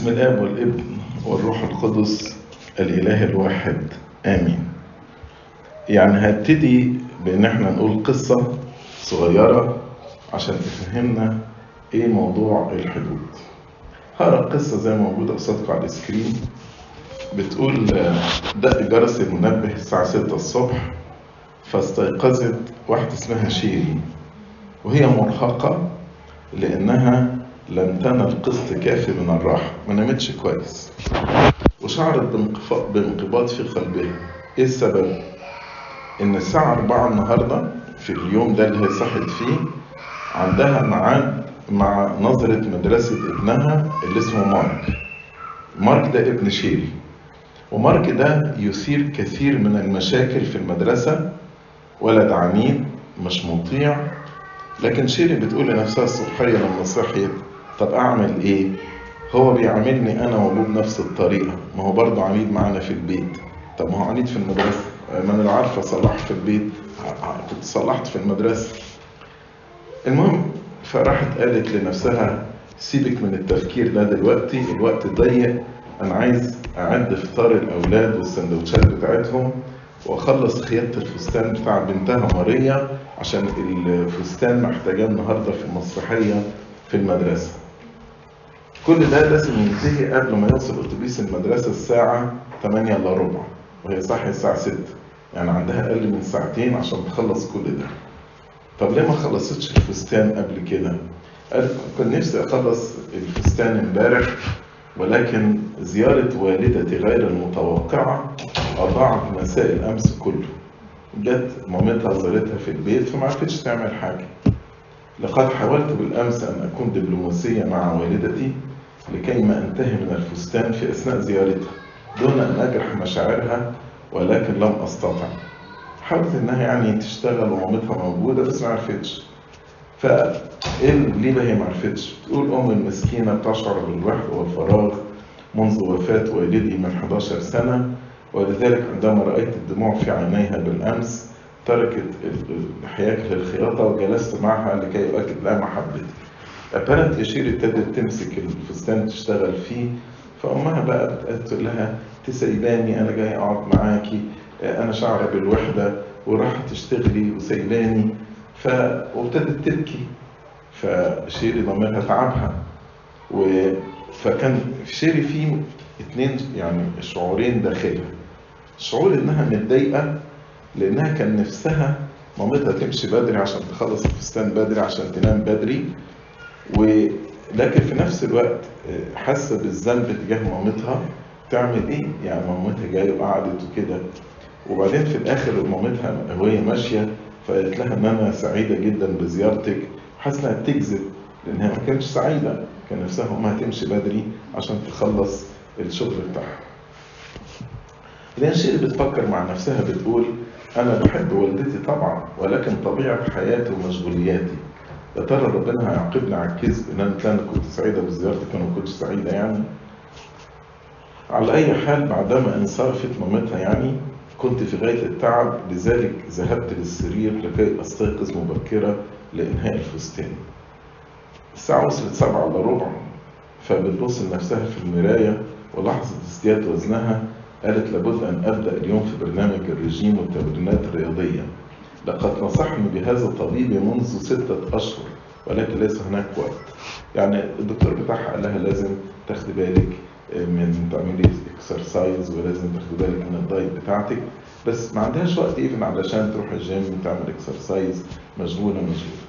بسم الآب والابن والروح القدس الإله الواحد. آمين. يعني هبتدي بإن إحنا نقول قصة صغيرة عشان تفهمنا إيه موضوع الحدود. هقرأ القصة زي ما موجودة قصادكم على ال screen. بتقول دق جرس المنبه الساعة 6 الصبح فاستيقظت واحدة اسمها شيري وهي مرهقة لأنها لم تنل قسط كافي من الراحة ما نامتش كويس. وشعرت بانقباض في قلبها إيه السبب؟ إن الساعة 4 النهاردة في اليوم ده اللي هي صحت فيه عندها ميعاد مع نظرة مدرسة ابنها اللي اسمه مارك. مارك ده ابن شيري. ومارك ده يثير كثير من المشاكل في المدرسة. ولد عنيد مش مطيع. لكن شيري بتقول لنفسها الصبحية لما صحيت طب أعمل إيه؟ هو بيعاملني أنا وأبوه بنفس الطريقة. ما هو برضه عنيد معانا في البيت. طب ما هو عنيد في المدرسة. ما أنا عارفه اصلح في البيت. كنت صلحت في المدرسة. المهم فراحت قالت لنفسها سيبك من التفكير ده دلوقتي الوقت ضيق. أنا عايز أعد فطار الأولاد والسندوتشات بتاعتهم وأخلص خياطة الفستان بتاع بنتها ماريا عشان الفستان محتاجاه النهارده في المسرحيه في المدرسة. كل ده لازم ينتهي قبل ما يوصل اتوبيس المدرسة الساعة 8 الا ربع. وهي صاحية الساعة 6 يعني عندها أقل من ساعتين عشان تخلص كل ده. طب ليه ما خلصتش الفستان قبل كده؟ كان نفسي أخلص الفستان امبارح ولكن زيارة والدتي غير المتوقعة أضاعت مساء الأمس كله. جت مامتها زارتها في البيت فما عرفتش تعمل حاجة. لقد حاولت بالأمس أن أكون دبلوماسية مع والدتي لكي ما أنتهي من الفستان في أثناء زيارتها دون أن أجرح مشاعرها ولكن لم أستطع حاولت إنها يعني تشتغل ومامتها موجودة بس ما عرفتش بقى هي ما عرفتش؟ تقول أم المسكينة بتشعر بالوحدة والفراغ منذ وفاة والدي من 11 سنة ولذلك عندما رأيت الدموع في عينيها بالأمس تركت الحياك للخياطة وجلست معها لكي أؤكد لها محبتي. أبانت شيري ابتدت تمسك الفستان تشتغل فيه فأمها بقى تقول لها تسيباني أنا جاي أقعد معاكي أنا شعرة بالوحدة وراحة تشتغلي وسيباني ف... وابتدت تبكي فشيري ضميرها تعبها و... فكان شيري فيه اتنين يعني شعورين داخلها. شعور إنها متضايقة لأنها كان نفسها مامتها تمشي بدري عشان تخلص الفستان بدري عشان تنام بدري ولكن في نفس الوقت حاسة بالذنب تجاه مامتها. تعمل إيه؟ يعني مامتها جاية وقعدت وكده. وبعدين في الآخر مامتها وهي ماشية فقالت لها ان أنا سعيدة جدا بزيارتك. حاسة إنها بتكذب لأنها ما كانتش سعيدة. كان نفسها أمها تمشي بدري عشان تخلص الشغل بتاعها. بعدين شيء بتفكر مع نفسها بتقول أنا بحب والدتي طبعا ولكن طبيعة حياتي ومشغولياتي. يا ترى ربنا هيعاقبني على الكذب إن أنا كان كنت سعيدة بزيارتك وأنا ما كنتش سعيدة يعني. على أي حال بعدما انصرفت مامتها يعني كنت في غاية التعب لذلك ذهبت للسرير لكي أستيقظ مبكرة لإنهاء الفستان. الساعة وصلت سبعة إلا ربع فبتبص لنفسها في المراية ولاحظت ازدياد وزنها قالت لابد أن أبدأ اليوم في برنامج الرجيم والتمرينات الرياضية. لقد نصحني بهذا طبيبي منذ ستة أشهر ولكن ليس هناك وقت. يعني الدكتور بتاعها قال لها لازم تاخدي بالك من تعملي exercise ولازم تاخدي بالك من ال diet بتاعتك. بس ما عندهاش وقت even علشان تروح الجيم وتعمل exercise مشغولة مشغولة.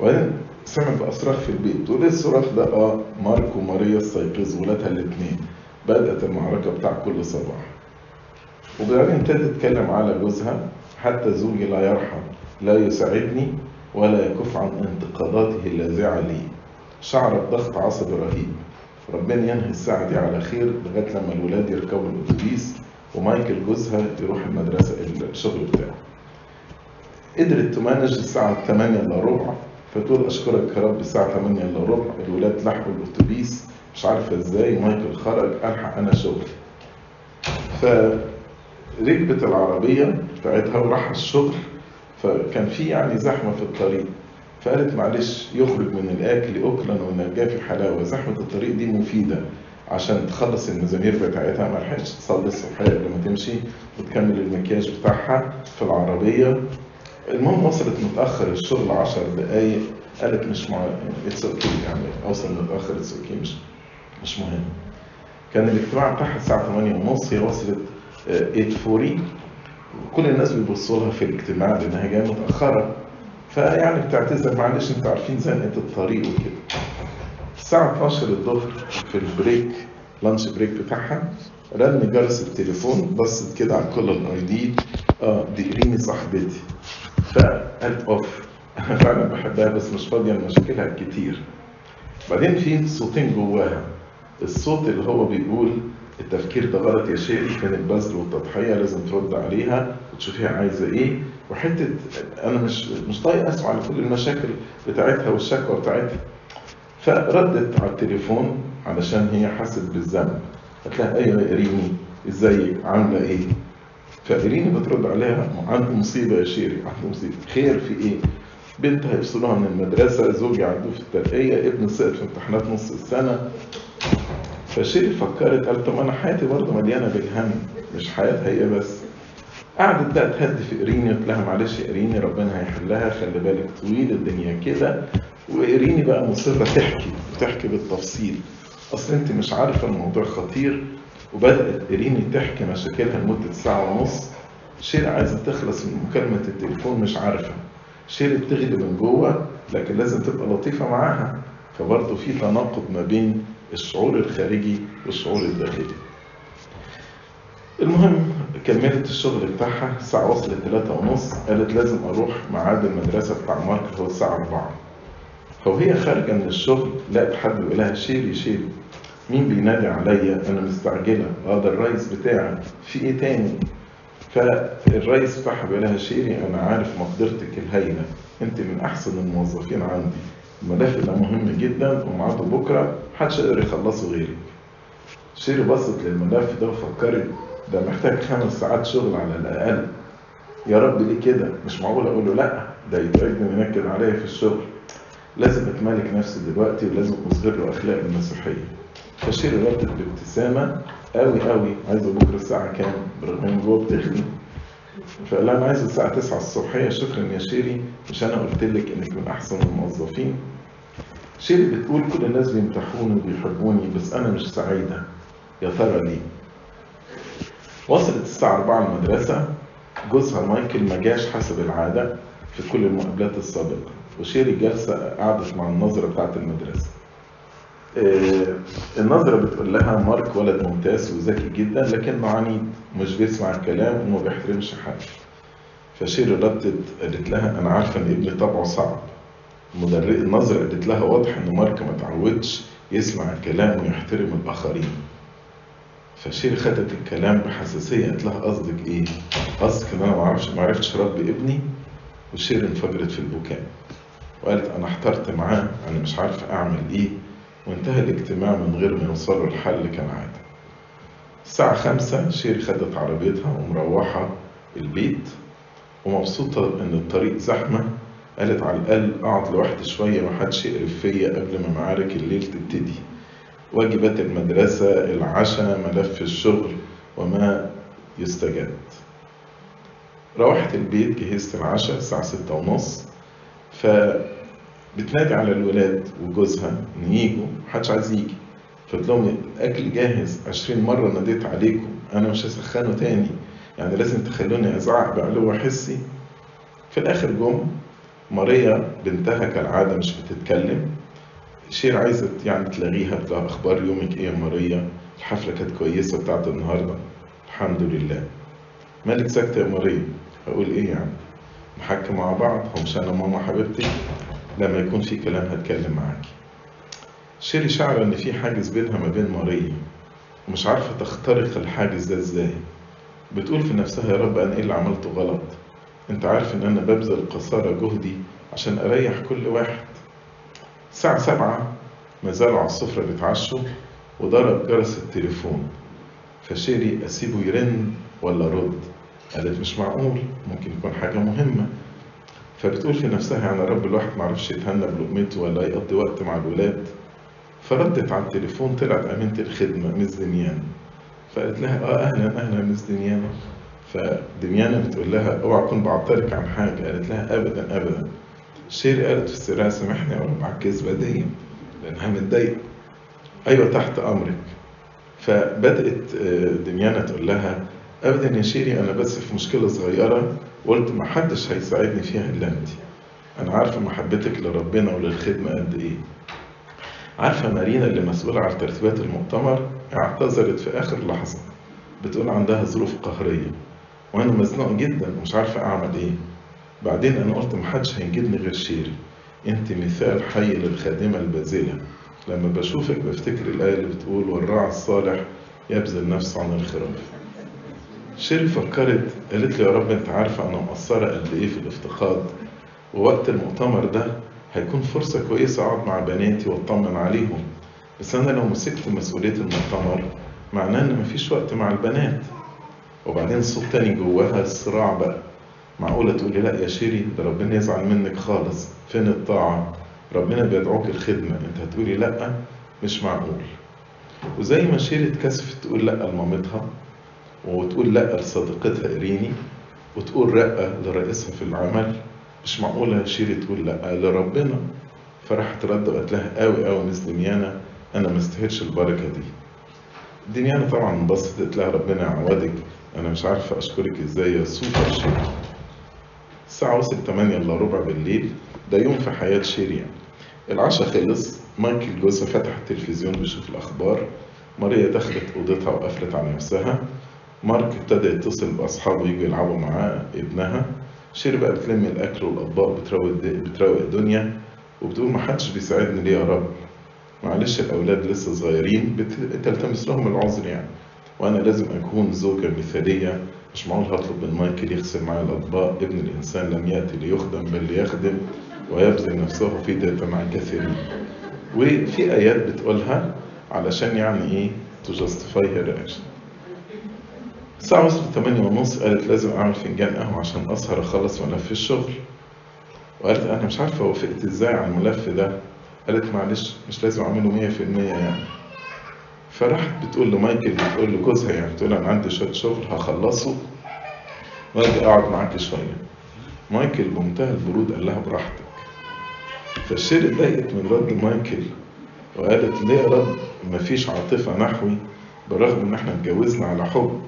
وبعدين سمعت بصراخ في البيت تقول إيه الصراخ ده آه مارك وماريا استيقظوا ولادها الاثنين بدأت المعركة بتاع كل صباح. وبعدين ابتدت تتكلم على جوزها. حتى زوجي لا يرحم لا يساعدني ولا يكف عن انتقاداته اللاذعة لي. شعرت ضغط عصبي رهيب. ربنا ينهي الساعة دي على خير لغاية لما الولاد يركبوا الأتوبيس ومايكل جوزها يروح المدرسة الشغل بتاعه. قدرت تمانج الساعة 8 إلا ربع. فتقول أشكرك يا رب الساعة 8 إلا ربع. الولاد لحقوا الأتوبيس. مش عارفة إزاي مايكل خرج ألحق أنا شغلي فركبت العربية بتاعتها وراح الشغل فكان في يعني زحمة في الطريق. فقالت معلش يخرج من الآكل أكلا ومن الجافي حلاوة. زحمة الطريق دي مفيدة عشان تخلص المزامير بتاعتها. ما لحقتش تصلي الصبحيه قبل ما تمشي وتكمل المكياج بتاعها في العربية. المهم وصلت متأخر الشغل 10 دقايق. قالت مش مع it's يعني اوصل متأخر it's okay مش مش مهم. كان الاجتماع بتاعها الساعة 8 ونص هي وصلت 8:40 كل الناس بيبصوا لها في الاجتماع لأنها جاية متأخرة. فيعني بتعتذر معلش أنتوا عارفين زنقه الطريق وكده. الساعة 12 الظهر في ال break lunch break بتاعها رن جرس التليفون بصت كده على caller ID آه دي إيريني صاحبتي فقالت اوف أنا فعلا بحبها بس مش فاضية لمشاكلها كتير. بعدين في صوتين جواها. الصوت اللي هو بيقول التفكير ده غلط يا شيري كان البذل والتضحية لازم ترد عليها وتشوفيها عايزة إيه. وحتة أنا مش مش طايق أسمع على كل المشاكل بتاعتها والشكوى بتاعتها. فردت على التليفون علشان هي حست بالذنب. لها أيوه يا إيريني ازيك عاملة إيه؟ فإيريني بترد عليها عندي مصيبة يا شيري عندي مصيبة. خير في إيه؟ بنتي هيفصلوها من المدرسة زوجي عنده في الترقية ابني سقط في امتحانات نص السنة. فشيري فكرت قالت طب أنا حياتي برضه مليانة بالهم مش حياتها هي بس. قعدت بقى تهدي في إيريني قلت لها معلش يا إيريني ربنا هيحلها خلي بالك طويل الدنيا كده. وإيريني بقى مصرة تحكي تحكي بالتفصيل. أصل أنت مش عارفة الموضوع خطير. وبدأت إيريني تحكي مشاكلها لمدة ساعة ونص. شيري عايزة تخلص من مكالمة التليفون مش عارفة. شيري بتغلي من جوه لكن لازم تبقى لطيفة معاها. فبرضه في تناقض ما بين الشعور الخارجي والشعور الداخلي. المهم كملت الشغل بتاعها الساعة وصلت ثلاثة ونص قالت لازم أروح ميعاد المدرسة بتاع مارك هو الساعة أربعة. فوهي خارجة من الشغل لقت حد بيقول لها شيري شيري مين بينادي عليا؟ أنا مستعجلة. آه ده الرئيس بتاعي. في إيه تاني؟ فالرئيس بتاعها بيقول لها شيري أنا عارف مقدرتك الهايلة. أنت من أحسن الموظفين عندي. الملف ده مهم جدا وميعاده بكرة محدش يقدر يخلصه غيرك شيري بصت للملف ده وفكرت ده محتاج خمس ساعات شغل على الأقل. يا رب ليه كده؟ مش معقول أقول له لأ؟ ده يتعبني وينكد عليا في الشغل. لازم أتمالك نفسي دلوقتي ولازم أظهر له أخلاق المسيحية. فشيري ردت بابتسامة قوي قوي عايزة بكرة الساعة كام؟ برغم ان جوه بتغلي فقال لها أنا عايز الساعة 9 الصبحية. شكرا يا شيري مش أنا قلت لك إنك من أحسن الموظفين. شيري بتقول كل الناس بيمدحوني وبيحبوني بس أنا مش سعيدة. يا ترى ليه؟ وصلت الساعة 4 المدرسة جوزها مايكل ما جاش حسب العادة في كل المقابلات السابقة وشيري جالسة قعدت مع الناظرة بتاعت المدرسة. الناظرة بتقول لها مارك ولد ممتاز وذكي جدا لكنه عنيد مش بيسمع الكلام وما بيحترمش حد. فشيري ردت قالت لها أنا عارفة إن ابني طبعه صعب. مدرب الناظرة قالت لها واضح إن مارك ما تعودش يسمع الكلام ويحترم الآخرين. فشيري خدت الكلام بحساسية قالت لها قصدك إيه؟ قصدك إن أنا معرفش معرفتش ربي ابني؟ وشيري انفجرت في البكاء. وقالت أنا احترت معاه أنا مش عارفة أعمل إيه. وانتهى الاجتماع من غير ما يوصلوا لحل كالعادة الساعة خمسة شيري خدت عربيتها ومروحة البيت. ومبسوطة إن الطريق زحمة قالت على الأقل أقعد لوحدي شوية محدش يقرف فيا قبل ما معارك الليل تبتدي. واجبات المدرسة العشاء ملف الشغل وما يستجد. روحت البيت جهزت العشاء الساعة ستة ونص ف بتنادي على الولاد وجوزها إن يجوا محدش عايز يجي. فقلت لهم الأكل جاهز 20 مرة ناديت عليكم أنا مش هسخنه تاني. يعني لازم تخلوني أزعق بعلو حسي. في الآخر جم ماريا بنتها كالعاده مش بتتكلم. شير عايزة يعني تلاغيها بتاع أخبار يومك إيه يا ماريا الحفلة كانت كويسة بتاعت النهارده. الحمد لله. مالك ساكتة يا ماريا هقول إيه يعني؟ نحكي مع بعض. هو مش أنا ماما حبيبتي. لما يكون في كلام هتكلم معاكي. شيري شاعرة إن في حاجز بينها ما بين ماريا ومش عارفة تخترق الحاجز ده إزاي. بتقول في نفسها يا رب أنا إيه اللي عملته غلط؟ انت عارف ان أنا ببذل قصارى جهدي عشان اريح كل واحد. الساعة سبعة ما زالوا على السفرة بيتعشوا وضرب جرس التليفون. فشيري أسيبه يرن ولا رد؟ قالت مش معقول ممكن يكون حاجة مهمة. فبتقول في نفسها يعني رب الواحد معرفش يتهنى بلقمته ولا يقضي وقت مع الولاد. فردت على التليفون طلعت أمينة الخدمة مس دميانة فقالت لها آه أهلا أهلا مس دميانة فدميانة بتقول لها أوعى اكون بعطلك عن حاجة. قالت لها ابدا ابدا. شيري قالت في سرها سامحني رب على الكذبة دي لأنها متضايقة. أيوه تحت أمرك. فبدأت دميانة تقول لها ابدا يا شيري أنا بس في مشكلة صغيرة وقلت ما حدش هيساعدني فيها إلا أنت. أنا عارفة محبتك لربنا وللخدمة قد إيه. عارفة مارينا اللي مسؤولة على ترتيبات المؤتمر؟ اعتذرت في آخر لحظة. بتقول عندها ظروف قهرية. وأنا مزنوق جدا ومش عارفة أعمل إيه. بعدين أنا قلت محدش هينجدني غير شيري أنت مثال حي للخادمة البذلة لما بشوفك بفتكر الآية اللي بتقول والراعي الصالح يبذل نفسه عن الخراف. شيري فكرت قالت لي يا رب أنت عارفة أنا مقصرة قد إيه في الافتقاد. ووقت المؤتمر ده هيكون فرصة كويسة أقعد مع بناتي وأطمن عليهم. بس أنا لو مسكت مسؤولية المؤتمر معناه إن مفيش وقت مع البنات. وبعدين صوت تاني جواها الصراع بقى. معقولة تقولي لا يا شيري؟ ده ربنا يزعل منك خالص. فين الطاعة؟ ربنا بيدعوكي لخدمة انت هتقولي لا مش معقول. وزي ما شيري اتكسفت تقول لا لمامتها وتقول لا لصديقتها إريني وتقول لا لرئيسها في العمل مش معقولة شيري تقول لا لربنا؟ فراحت رد وقالت لها OK OK miss دميانة أنا ما استاهلش البركة دي. دميانة طبعا انبسطت لها ربنا يعوضك. أنا مش عارفة أشكرك إزاي يا سوبر شيري. الساعة وصلت 8 إلا ربع بالليل ده يوم في حياة شيري يعني. العشاء خلص مايكل جوزها فتح التلفزيون بيشوف الأخبار. ماريا دخلت أوضتها وقفلت على نفسها. مارك ابتدى يتصل بأصحابه يجوا يلعبوا معاه ابنها. شيري بقى بتلم الأكل والأطباق بتروق بتروق الدنيا وبتقول ما حدش بيساعدني ليه يا رب؟ معلش الأولاد لسه صغيرين بتلتمس لهم العذر يعني. وأنا لازم أكون زوجة مثالية مش معقول هطلب من مايكل يغسل معايا الأطباق؟ ابن الإنسان لم يأتي ليخدم بل ليخدم ويبذل نفسه في ذات مع الكثيرين. وفي آيات بتقولها علشان يعني إيه؟ to justify her action. الساعة وصلت 8 ونص قالت لازم أعمل فنجان قهوة عشان أسهر أخلص ملف الشغل. وقالت أنا مش عارفة وافقت إزاي على الملف ده. قالت معلش مش لازم أعمله مية في المية يعني. فراحت بتقول لمايكل بتقول لجوزها يعني بتقول أنا عندي شوية شغل هخلصه. وأجي أقعد معاك شوية. مايكل بمنتهى البرود قال لها براحتك. فشيري اتضايقت من رد مايكل وقالت ليه يا رب؟ مفيش عاطفة نحوي بالرغم إن إحنا اتجوزنا على حب.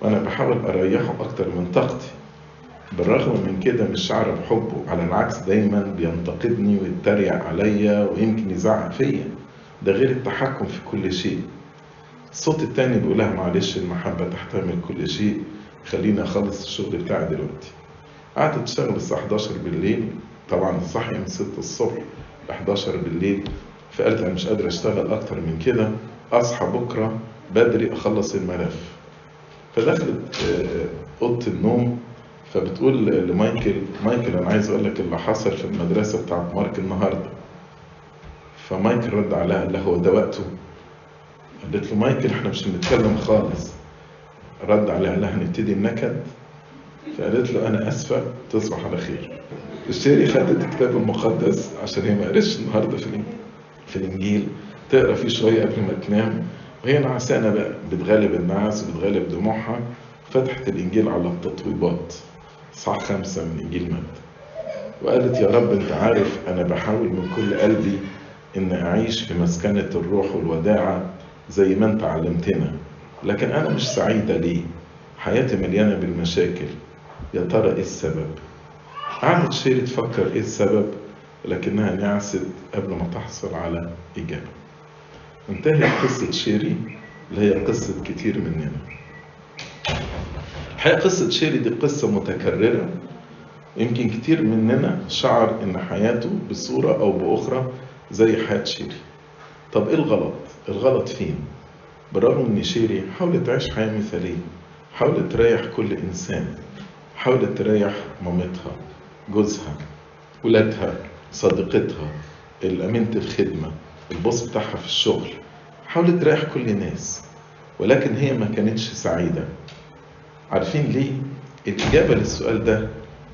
وأنا بحاول أريحه أكتر من طاقتي. بالرغم من كده مش شاعرة بحبه على العكس دايما بينتقدني ويتريق عليا ويمكن يزعق فيا. ده غير التحكم في كل شيء. الصوت التاني بيقولها معلش المحبة تحتمل كل شيء خليني أخلص الشغل بتاعي دلوقتي. قعدت تشتغل الساعة 11 بالليل طبعا صحي من 6 الصبح ل 11 بالليل فقالت أنا مش قادرة أشتغل أكتر من كده أصحى بكرة بدري أخلص الملف. فدخلت أوضة النوم فبتقول لمايكل مايكل أنا عايز أقول لك اللي حصل في المدرسة بتاعت مارك النهاردة. فمايكل رد عليها قال لها هو ده وقته؟ قالت له مايكل إحنا مش بنتكلم خالص. رد عليها لها هنبتدي النكد. فقالت له أنا آسفة تصبح على خير. الشيري خدت الكتاب المقدس عشان هي ما قريتش النهارده في في الإنجيل. تقرأ فيه شوية قبل ما تنام. وهي نعسانه بقى بتغلب النعس وبتغلب دموعها. فتحت الإنجيل على التطويبات صح خمسة من إنجيل متى وقالت يا رب أنت عارف أنا بحاول من كل قلبي ان أعيش في مسكنة الروح والوداعة زي ما انت علمتنا لكن أنا مش سعيدة ليه حياتي مليانة بالمشاكل. يا ترى إيه السبب؟ قعدت شيري تفكر إيه السبب؟ لكنها نعست قبل ما تحصل على إجابة. انتهت قصة شيري اللي هي قصة كتير مننا. الحقيقة قصة شيري دي قصة متكررة. يمكن كتير مننا شاعر إن حياته بصورة أو بأخرى زي حياة شيري. طب إيه الغلط؟ الغلط فين؟ بالرغم إن شيري حاولت تعيش حياة مثالية حاولت تريح كل إنسان حاولت تريح مامتها جوزها ولادها صديقتها أمينة الخدمة ال boss بتاعها في الشغل حاولت تريح كل الناس ولكن هي ما كانتش سعيدة. عارفين ليه؟ الإجابة للسؤال ده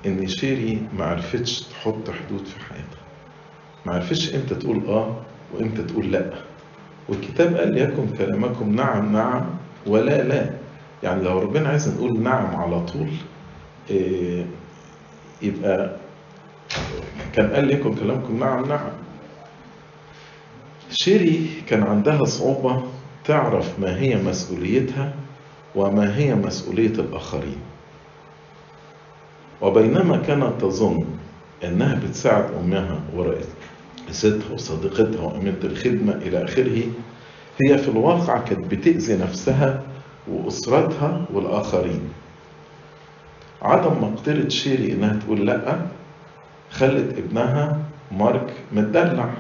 إن شيري ما عرفتش تحط حدود في حياتها. ما عرفتش إمتى تقول آه وإمتى تقول لأ. والكتاب قال ليكن كلامكم نعم نعم ولا لا. يعني لو ربنا عايز نقول نعم على طول إيه يبقى كان قال ليكن كلامكم نعم نعم. شيري كان عندها صعوبة تعرف ما هي مسؤوليتها وما هي مسؤولية الآخرين. وبينما كانت تظن أنها بتساعد أمها ورئيستها وصديقتها وأمينة الخدمة إلى آخره هي في الواقع كانت بتأذي نفسها وأسرتها والآخرين. عدم مقدرة شيري إنها تقول لأ خلت ابنها مارك متدلع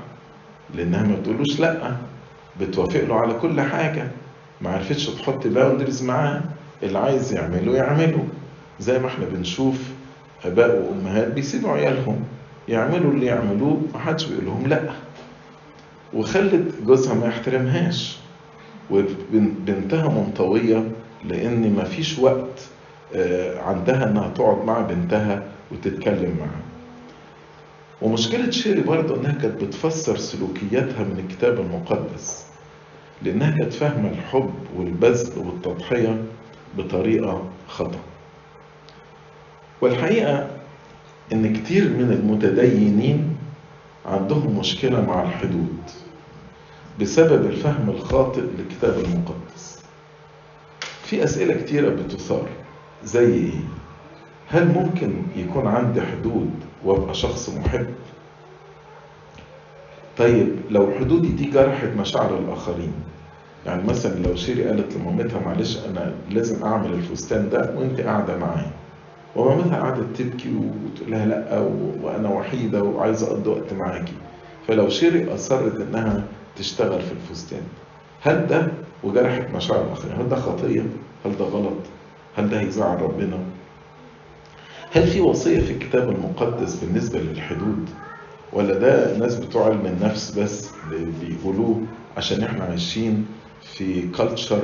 لأنها ما بتقولوش لأ بتوافق له على كل حاجة. ما عرفتش تحط باوندرز معاه اللي عايز يعمله يعمله. زي ما إحنا بنشوف أباء وأمهات بيسيبوا عيالهم. يعملوا اللي يعملوه محدش بيقول لهم لا وخلت جوزها ما يحترمهاش وبنتها منطوية لأن مفيش وقت عندها إنها تقعد مع بنتها وتتكلم معاها. ومشكلة شيري برضه إنها كانت بتفسر سلوكياتها من الكتاب المقدس لأنها كانت فاهمة الحب والبذل والتضحية بطريقة خطأ. والحقيقة إن كتير من المتدينين عندهم مشكلة مع الحدود بسبب الفهم الخاطئ للكتاب المقدس. في أسئلة كتيرة بتثار زي إيه؟ هل ممكن يكون عندي حدود وأبقى شخص محب؟ طيب لو حدودي دي جرحت مشاعر الآخرين يعني مثلا لو شيري قالت لمامتها معلش أنا لازم أعمل الفستان ده وأنت قاعدة معايا ومامتها قعدت تبكي وتقول لها لأ وأنا وحيدة وعايزة أقضي وقت معاكي فلو شيري أصرت إنها تشتغل في الفستان. هل ده وجرحت مشاعر الآخرين؟ هل ده خطية؟ هل ده غلط؟ هل ده هيزعل ربنا؟ هل في وصية في الكتاب المقدس بالنسبة للحدود؟ ولا ده ناس بتوع علم النفس بس بيقولوه عشان إحنا عايشين في culture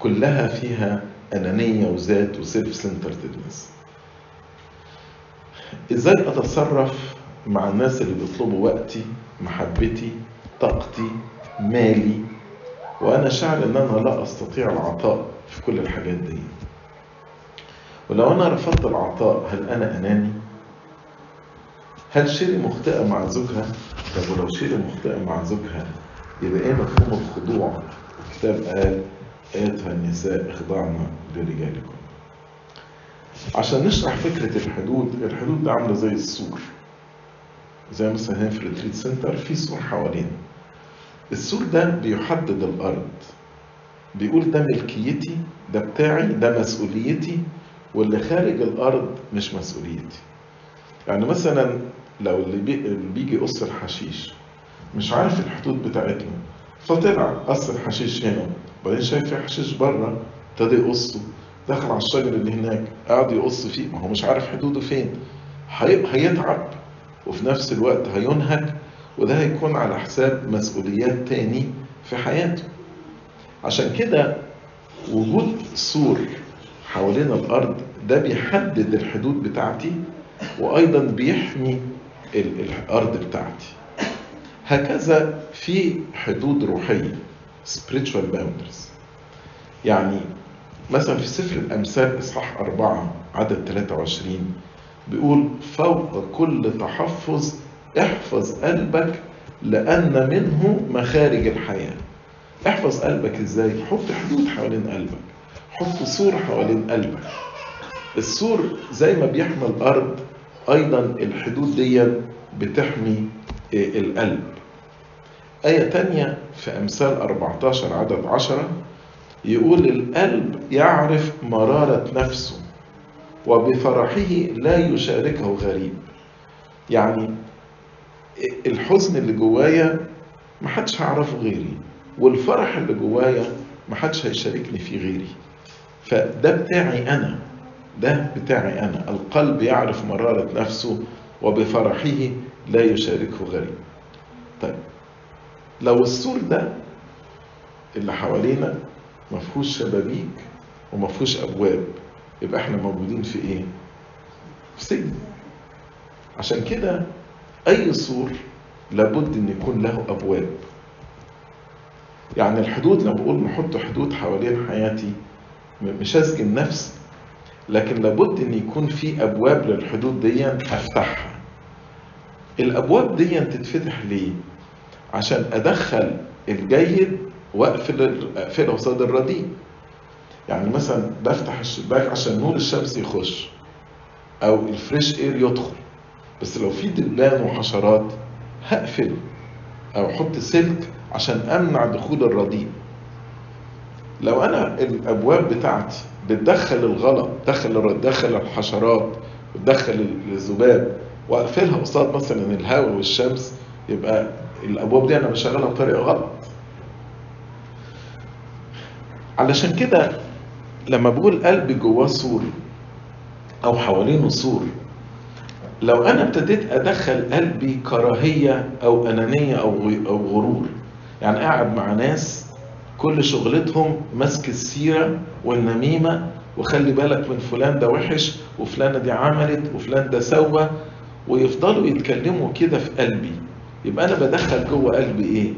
كلها فيها أنانية وذات و self-centeredness إزاي أتصرف مع الناس اللي بيطلبوا وقتي محبتي طاقتي مالي وأنا شاعر إن أنا لا أستطيع العطاء في كل الحاجات دي ولو أنا رفضت العطاء هل أنا أناني؟ هل شيري مخطئة مع زوجها؟ طب ولو شيري مخطئة مع زوجها يبقى إيه مفهوم الخضوع؟ الكتاب قال أيتها النساء اخضعن لرجالكم. عشان نشرح فكرة الحدود الحدود ده عاملة زي السور. زي مثلا هنا في ال retreat center في سور حوالينا. السور ده بيحدد الأرض. بيقول ده ملكيتي ده بتاعي ده مسؤوليتي واللي خارج الأرض مش مسؤوليتي. يعني مثلا لو. اللي بيجي يقص الحشيش مش عارف الحدود بتاعتنا فطلع قص الحشيش هنا. وبعدين شايف في حشيش بره ابتدى يقصه دخل على الشجر اللي هناك قعد يقص فيه. ما هو مش عارف حدوده فين. هيتعب. وفي نفس الوقت هينهك. وده هيكون على حساب مسؤوليات تاني في حياته. عشان كده وجود سور حوالين الأرض ده بيحدد الحدود بتاعتي. وأيضا بيحمي الأرض بتاعتي. هكذا في حدود روحية spiritual boundaries. يعني مثلا في سفر الأمثال إصحاح أربعة عدد 23 بيقول فوق كل تحفظ احفظ قلبك لأن منه مخارج الحياة. احفظ قلبك إزاي؟ حط حدود حوالين قلبك حط سور حوالين قلبك. السور زي ما بيحمي الأرض أيضا الحدود دي بتحمي القلب. آية تانية في أمثال 14 عدد 10 يقول القلب يعرف مرارة نفسه وبفرحه لا يشاركه غريب. يعني الحزن اللي جوايا محدش هيعرفه غيري والفرح اللي جوايا محدش هيشاركني فيه غيري. فده بتاعي أنا ده بتاعي أنا. القلب يعرف مرارة نفسه وبفرحه لا يشاركه غريب. طيب لو السور ده اللي حوالينا ما فيهوش شبابيك وما فيهوش أبواب يبقى إحنا موجودين في إيه؟ في سجن. عشان كده أي سور لابد إن يكون له أبواب. يعني الحدود لما بقول نحط حدود حوالين حياتي مش هسجن نفسي لكن لابد إن يكون في أبواب للحدود دي أفتحها. الأبواب دي تتفتح ليه؟ عشان أدخل الجيد واقفل اقفلها قصاد الرديء. يعني مثلا بفتح الشباك عشان نور الشمس يخش أو الفريش إير يدخل. بس لو في دبان وحشرات هقفل أو أحط سلك عشان أمنع دخول الرديء. لو أنا الأبواب بتاعتي بتدخل الغلط دخل دخل الحشرات وتدخل الذباب وأقفلها قصاد مثلا الهواء والشمس يبقى الأبواب دي أنا بشغلها بطريقة غلط. علشان كده لما بقول قلبي جواه سور أو حوالينه سور لو أنا ابتديت أدخل قلبي كراهية أو أنانية أو أو غرور يعني قاعد مع ناس كل شغلتهم مسك السيرة والنميمة وخلي بالك من فلان ده وحش وفلانة دي عملت وفلان ده سوى ويفضلوا يتكلموا كده في قلبي. يبقى أنا بدخل جوه قلبي إيه؟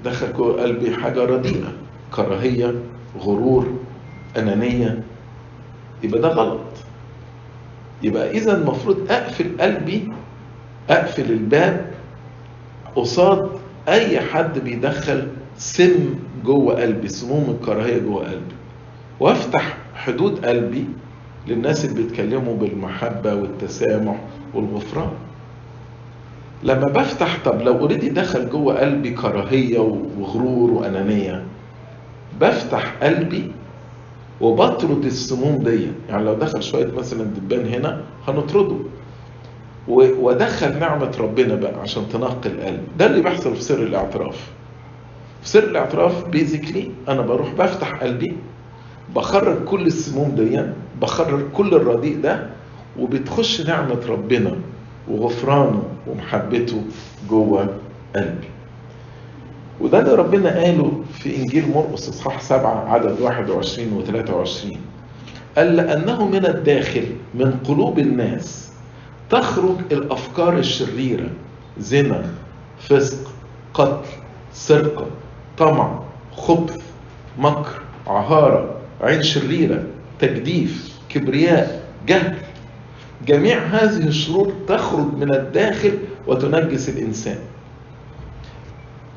بدخل جوه قلبي حاجة رديئة. كراهية غرور أنانية. يبقى ده غلط. يبقى إذا المفروض أقفل قلبي أقفل الباب قصاد أي حد بيدخل سم جوه قلبي سموم الكراهية جوه قلبي. وأفتح حدود قلبي للناس اللي بيتكلموا بالمحبة والتسامح والغفران. لما بفتح طب لو already دخل جوه قلبي كراهية وغرور وأنانية بفتح قلبي وبطرد السموم دي. يعني لو دخل شوية مثلا دبان هنا هنطرده. وأدخل نعمة ربنا بقى عشان تنقي القلب. ده اللي بيحصل في سر الاعتراف. في سر الاعتراف basically أنا بروح بفتح قلبي بخرج كل السموم دي بخرج كل الرديء ده وبتخش نعمة ربنا. وغفرانه ومحبته جوه قلبي. وده اللي ربنا قاله في إنجيل مرقس إصحاح 7 عدد 21 و 23 قال لأنه من الداخل من قلوب الناس تخرج الأفكار الشريرة زنا فسق قتل سرقة طمع خبث مكر عهارة عين شريرة تجديف كبرياء جهل. جميع هذه الشرور تخرج من الداخل وتنجس الإنسان.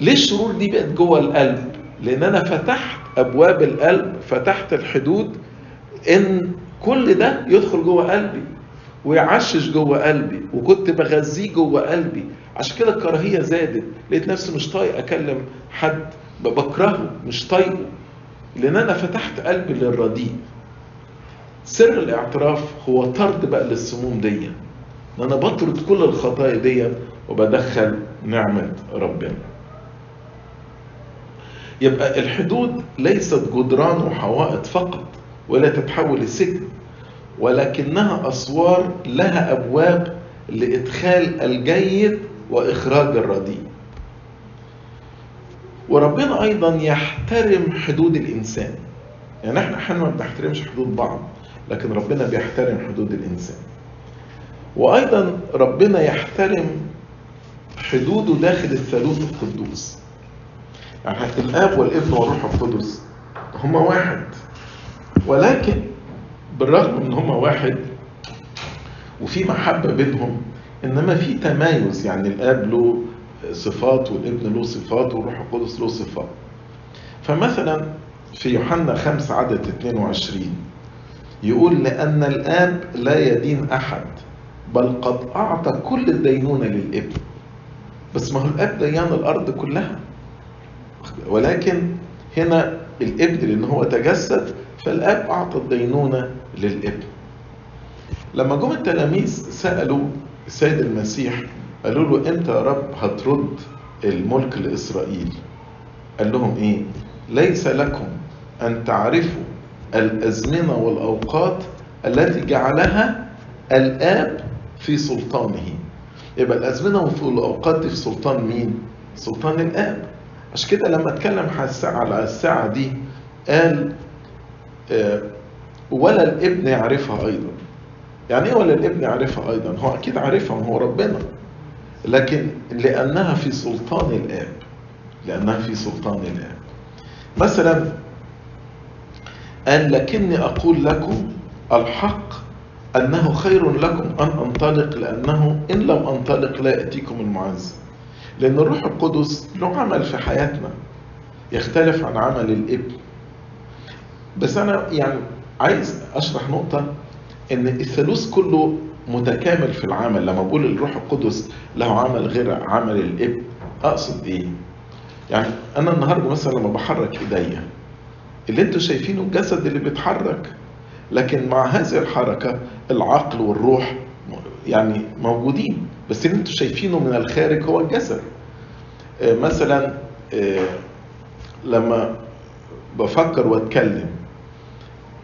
ليه الشرور دي بقت جوه القلب؟ لأن أنا فتحت أبواب القلب فتحت الحدود إن كل ده يدخل جوه قلبي ويعشش جوه قلبي وكنت بغذيه جوه قلبي. عشان كده الكراهية زادت. لقيت نفسي مش طايق أكلم حد بكرهه مش طايقه. لأن أنا فتحت قلبي للرديء. سر الاعتراف هو طرد بقى للسموم دي ان أنا بطرد كل الخطايا دي وبدخل نعمة ربنا. يبقى الحدود ليست جدران وحوائط فقط ولا تتحول لسجن ولكنها أسوار لها أبواب لإدخال الجيد وإخراج الرديء. وربنا أيضا يحترم حدود الإنسان. يعني إحنا أحيانا ما بنحترمش حدود بعض. لكن ربنا بيحترم حدود الإنسان. وأيضا ربنا يحترم حدوده داخل الثالوث القدوس. يعني الآب والابن والروح القدس هما واحد. ولكن بالرغم إن هما واحد وفي محبة بينهم إنما في تمايز. يعني الآب له صفات والابن له صفات والروح القدس له صفات. فمثلا في يوحنا 5 عدد 22 يقول لأن الآب لا يدين أحد بل قد أعطى كل الدينونة للإبن. بس ما هو الآب ديان الأرض كلها. ولكن هنا الإبن لأن هو تجسد فالآب أعطى الدينونة للإبن. لما جم التلاميذ سألوا السيد المسيح قالوا له إمتى يا رب هترد الملك لإسرائيل؟ قال لهم إيه؟ ليس لكم أن تعرفوا الأزمنة والأوقات التي جعلها الآب في سلطانه. يبقى الأزمنة والأوقات دي في سلطان مين؟ سلطان الآب. عشان كده لما أتكلم على الساعة دي قال آه ولا الابن يعرفها أيضا. يعني إيه ولا الابن يعرفها أيضا؟ هو أكيد عارفها هو ربنا. لكن لأنها في سلطان الآب. لأنها في سلطان الآب. مثلا قال لكني أقول لكم الحق أنه خير لكم أن أنطلق لأنه إن لم أنطلق لا يأتيكم المعز. لأن الروح القدس له عمل في حياتنا يختلف عن عمل الابن بس أنا يعني عايز أشرح نقطة إن الثالوث كله متكامل في العمل. لما بقول الروح القدس له عمل غير عمل الابن أقصد إيه؟ يعني أنا النهاردة مثلا لما بحرك إيديا اللي أنتوا شايفينه الجسد اللي بيتحرك. لكن مع هذه الحركة العقل والروح يعني موجودين. بس اللي أنتوا شايفينه من الخارج هو الجسد. مثلا لما بفكر واتكلم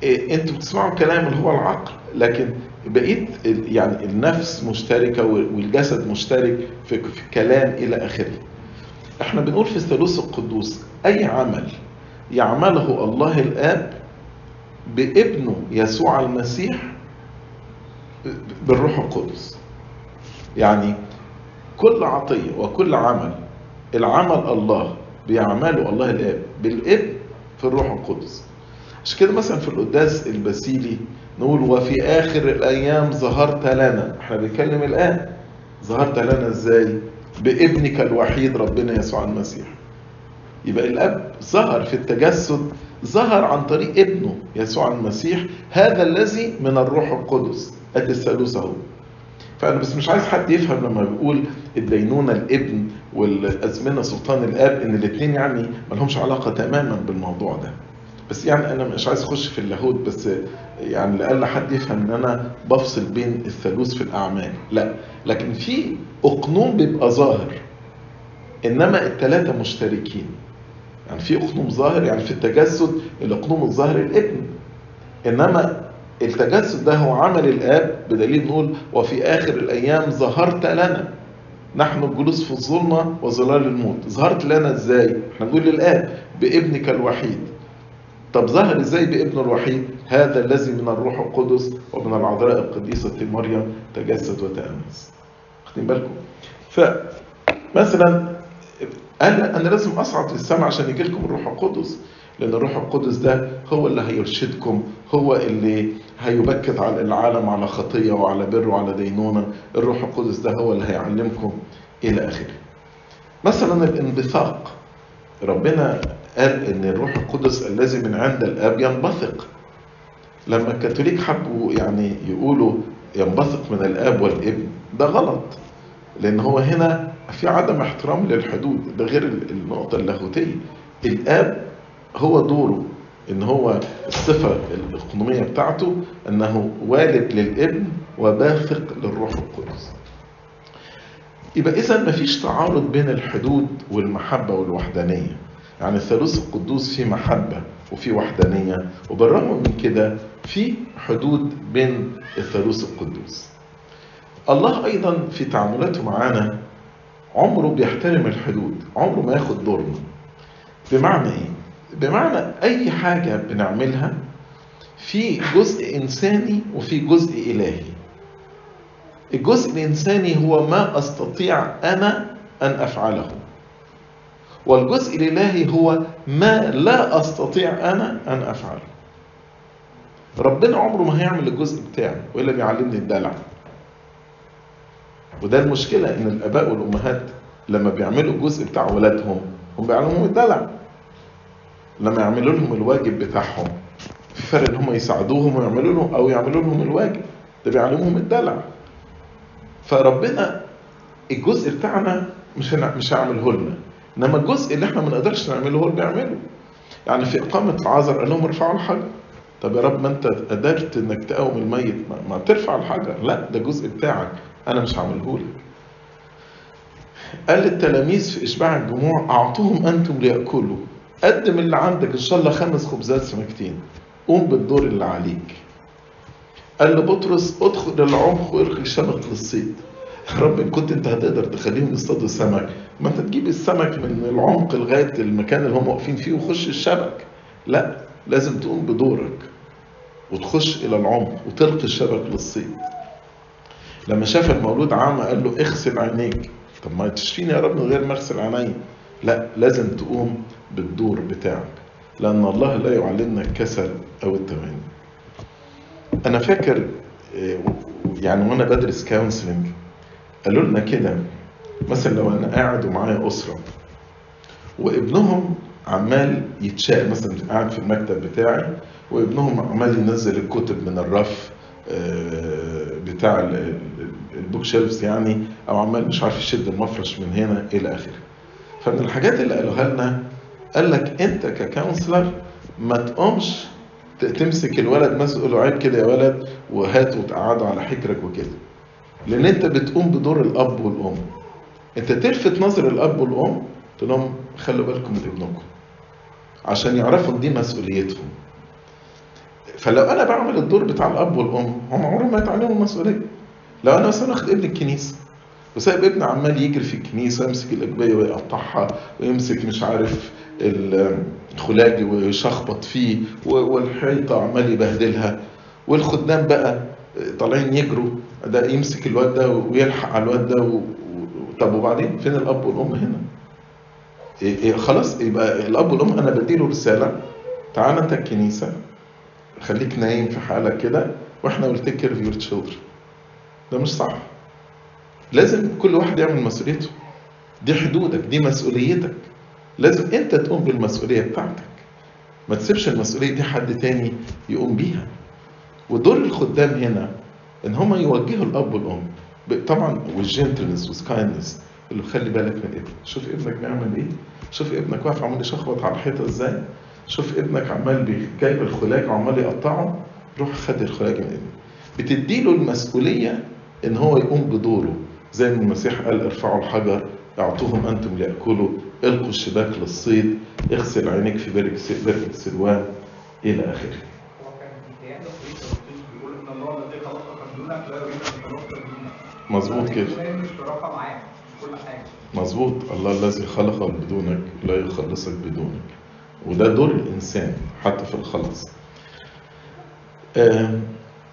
أنتوا بتسمعوا الكلام اللي هو العقل. لكن بقيت يعني النفس مشتركة والجسد مشترك في الكلام إلى آخره. إحنا بنقول في الثالوث القدوس أي عمل يعمله الله الآب بابنه يسوع المسيح بالروح القدس. يعني كل عطية وكل عمل العمل الله بيعمله الله الآب بالابن في الروح القدس. عشان كده مثلا في القداس البسيلي نقول وفي آخر الأيام ظهرت لنا إحنا بنتكلم الآن. ظهرت لنا إزاي؟ بابنك الوحيد ربنا يسوع المسيح. يبقى الأب ظهر في التجسد ظهر عن طريق ابنه يسوع المسيح هذا الذي من الروح القدس ادي الثالوث اهو فأنا بس مش عايز حد يفهم لما بيقول الدينونة الابن والأزمنة سلطان الآب إن الاثنين يعني ما لهمش علاقة تماما بالموضوع ده. بس يعني أنا مش عايز أخش في اللاهوت بس يعني لألا حد يفهم إن أنا بفصل بين الثالوث في الأعمال. لا لكن في أقنوم بيبقى ظاهر إنما الثلاثه مشتركين. يعني في أقنوم ظاهر يعني في التجسد الأقنوم الظاهر الإبن. إنما التجسد ده هو عمل الآب بدليل نقول وفي آخر الأيام ظهرت لنا. نحن الجلوس في الظلمة وظلال الموت. ظهرت لنا إزاي؟ إحنا بنقول للآب بإبنك الوحيد. طب ظهر إزاي بابن الوحيد؟ هذا الذي من الروح القدس ومن العذراء القديسة مريم تجسد وتأنس. واخدين بالكم؟ فمثلا قال أنا لازم اصعد للسماء عشان يجي لكم الروح القدس لأن الروح القدس ده هو اللي هيرشدكم هو اللي هيبكت على العالم على خطية وعلى بر وعلى دينونة. الروح القدس ده هو اللي هيعلمكم إلى آخره. مثلا الانبثاق. ربنا قال إن الروح القدس الذي من عند الآب ينبثق. لما الكاثوليك حبوا يعني يقولوا ينبثق من الآب والابن ده غلط لأن هو هنا في عدم احترام للحدود ده غير النقطة اللاهوتية. الآب هو دوره إن هو الصفة الاقنوميه بتاعته أنه والد للابن وباثق للروح القدس. يبقى إذا مفيش تعارض بين الحدود والمحبة والوحدانية. يعني الثالوث القدوس فيه محبة وفي وحدانية وبالرغم من كده في حدود بين الثالوث القدوس. الله أيضا في تعاملاته معانا عمره بيحترم الحدود عمره ما ياخد دورنا. بمعنى إيه؟ بمعنى أي حاجة بنعملها في جزء إنساني وفي جزء إلهي. الجزء الإنساني هو ما أستطيع أنا أن أفعله. والجزء الإلهي هو ما لا أستطيع أنا أن أفعله. ربنا عمره ما هيعمل الجزء بتاعه وإلا بيعلمني الدلع. وده المشكلة إن الآباء والأمهات لما بيعملوا الجزء بتاع ولادهم هم بيعلموهم الدلع. لما يعملوا لهم الواجب بتاعهم في فرق إن هم يساعدوهم ويعملوا لهم أو يعملوا لهم الواجب. ده بيعلموهم الدلع. فربنا الجزء بتاعنا مش مش هيعمله لنا. إنما الجزء اللي إحنا ما نقدرش نعمله هو اللي بيعمله. يعني في إقامة العذر قال لهم ارفعوا الحجر. طب يا رب ما انت قدرت انك تقوم الميت. ما ترفع الحجر. لا ده جزء بتاعك. أنا مش هعمله لك قال للتلاميذ في إشباع الجموع أعطوهم أنتم ليأكلوا. قدم اللي عندك إن شاء الله خمس خبزات سمكتين. قوم بالدور اللي عليك. قال لبطرس ادخل العمق والقي الشبك للصيد رب إن كنت أنت هتقدر تخليهم يصطادوا سمك ما أنت تجيب السمك من العمق لغاية المكان اللي هم واقفين فيه وخش الشبك. لا لازم تقوم بدورك. وتخش إلى العمق وتلقي الشبك للصيد. لما شاف المولود عامة قال له اغسل عينيك. طب ما تشفيني يا رب من غير ما اغسل عيني لا لازم تقوم بالدور بتاعك لأن الله لا يعلمنا الكسل أو التمني أنا فاكر آه، يعني وأنا بدرس counseling قالوا لنا كده مثلا لو أنا قاعد ومعايا أسرة وابنهم عمال يتشاقى مثلا قاعد في المكتب بتاعي وابنهم عمال ينزل الكتب من الرف آه، بتاع ال- ال- ال bookshelves يعني أو عمال مش عارف يشد المفرش من هنا إلى آخره. فمن الحاجات اللي قالوها لنا قال لك أنت ككونسلر ما تقومش تمسك الولد تقول له عيب كده يا ولد وهات وتقعده على حجرك وكده. لأن أنت بتقوم بدور الأب والأم. أنت تلفت نظر الأب والأم تقول لهم خلوا بالكم من ابنكم عشان يعرفوا ان دي مسؤوليتهم. فلو أنا بعمل الدور بتاع الأب والأم هم عمرهم ما يتعلموا المسؤولية لو أنا مثلا واخد ابني الكنيسة وسايب ابني عمال يجري في الكنيسة يمسك الأجبية ويقطعها ويمسك مش عارف الخلاجي ويشخبط فيه والحيطة عمال يبهدلها والخدام بقى طالعين يجروا ده يمسك الواد ده ويلحق على الواد ده و... طب وبعدين فين الأب والأم هنا؟ إيه إيه خلاص يبقى الأب والأم أنا بديله رسالة تعال أنت الكنيسة خليك نايم في حالك كده وإحنا will take care your children ده مش صح. لازم كل واحد يعمل مسؤوليته. دي حدودك دي مسؤوليتك. لازم أنت تقوم بالمسؤولية بتاعتك. ما تسيبش المسؤولية دي حد تاني يقوم بيها. ودور الخدام هنا إن هم يوجهوا الأب والأم طبعا وال gentleness وال kindness اللي خلي بالك من ابنك شوف ابنك بيعمل إيه؟ شوف ابنك واقف عمال يشخبط على الحيطة إزاي؟ شوف ابنك عمال جايب الخلاج وعمال يقطعه روح خد الخلاج من ابنك بتديله المسؤولية إن هو يقوم بدوره. زي ما المسيح قال ارفعوا الحجر اعطوهم أنتم ليأكلوا. إلقوا الشباك للصيد. اغسل عينيك في بركه بركه سلوان. إلى آخره. مظبوط كده. مظبوط. الله الذي خلقك بدونك لا يخلصك بدونك. وده دور الإنسان حتى في الخلاص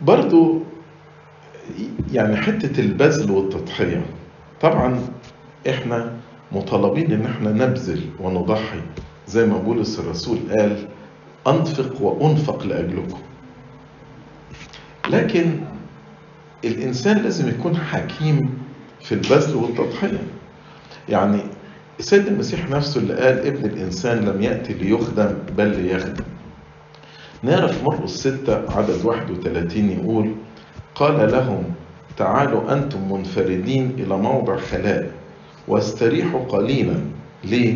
برضو يعني حتة البذل والتضحية. طبعا إحنا مطالبين إن إحنا نبذل ونضحي. زي ما بولس الرسول قال أنفق وأنفق لأجلكم. لكن الإنسان لازم يكون حكيم في البذل والتضحية. يعني السيد المسيح نفسه اللي قال ابن الإنسان لم يأتي ليخدم بل ليخدم. نعرف مرقس 6 عدد 31 يقول قال لهم تعالوا أنتم منفردين إلى موضع خلاء واستريحوا قليلا. ليه؟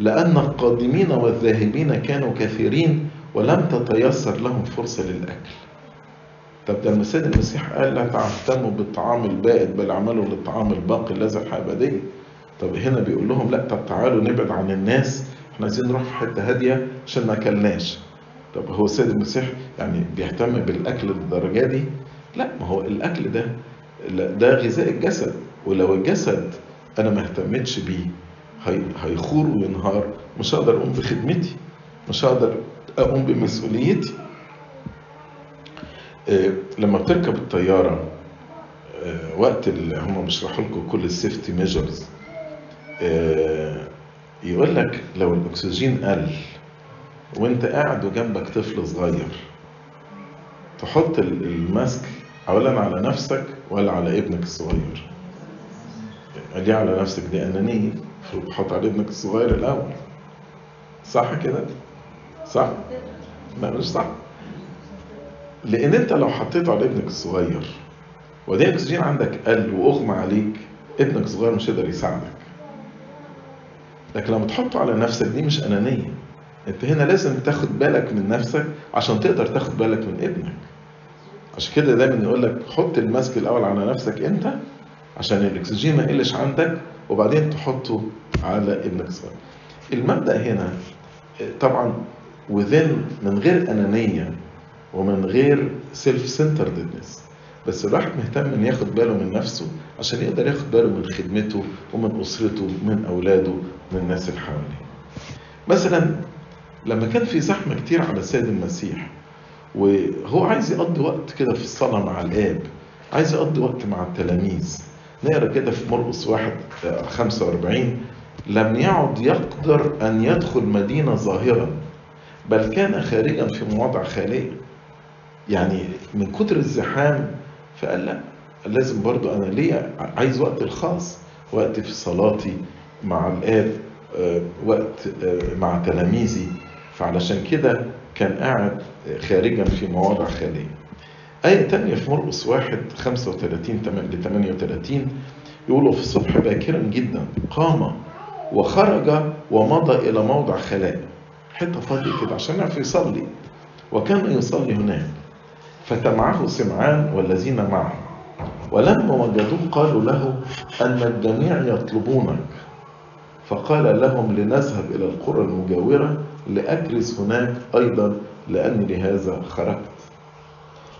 لأن القادمين والذاهبين كانوا كثيرين ولم تتيسر لهم فرصة للأكل. طب ده السيد المسيح قال لا تهتموا بالطعام البائد بل اعملوا للطعام الباقي الذي الحياة الأبدية طب هنا بيقول لهم لا طب تعالوا نبعد عن الناس إحنا عايزين نروح في حتة هادية عشان ما أكلناش. طب هو السيد المسيح يعني بيهتم بالأكل للدرجة دي؟ لا ما هو الأكل ده ده غذاء الجسد ولو الجسد أنا ما اهتمتش بيه هي- هيخور وينهار مش هقدر أقوم بخدمتي مش هقدر أقوم بمسؤوليتي. آه، لما بتركب الطيارة آه، وقت اللي هم بيشرحوا لكم كل ال safety measures يقول لك لو الأكسجين قل وانت قاعد وجنبك طفل صغير تحط ال- ال mask اولا على نفسك ولا على ابنك الصغير؟ دي على نفسك دي انانيه المفروض تحط على ابنك الصغير الأول. صح كده؟ صح؟ لا مش صح. لأن أنت لو حطيته على ابنك الصغير ودي الاكسجين عندك قل وأغمى عليك ابنك الصغير مش هيقدر يساعدك. لكن لما تحطه على نفسك دي مش أنانية. أنت هنا لازم تاخد بالك من نفسك عشان تقدر تاخد بالك من ابنك. عشان كده دايما يقول لك حط الماسك الأول على نفسك أنت عشان الأكسجين ما يقلش عندك وبعدين تحطه على ابنك الصغير. المبدأ هنا طبعا within من غير أنانية ومن غير self-centeredness بس الواحد مهتم إن ياخد باله من نفسه عشان يقدر ياخد باله من خدمته ومن أسرته ومن أولاده ومن الناس اللي حواليه. مثلا لما كان في زحمة كتير على السيد المسيح وهو عايز يقضي وقت كده في الصلاة مع الآب عايز يقضي وقت مع التلاميذ. نقرأ كده في مرقس واحد آه، 45 لم يعد يقدر أن يدخل مدينة ظاهرا بل كان خارجا في مواضع خالية. يعني من كتر الزحام فقال لا. لازم برضو أنا ليا عايز وقت الخاص؟ وقت في صلاتي مع الآب آه، وقت آه، مع تلاميذي. فعلشان كده كان قاعد خارجا في مواضع خالية. آية تانية في مرقس واحد 35 ل 38 يقولوا في الصبح باكرا جدا قام وخرج ومضى إلى موضع خلاء. حتة فاضية كده عشان يعرف يصلي. وكان يصلي هناك. فتبعه سمعان والذين معه. ولما وجدوه قالوا له أن الجميع يطلبونك فقال لهم لنذهب إلى القرى المجاورة لأكرز هناك أيضا لأني لهذا خرجت.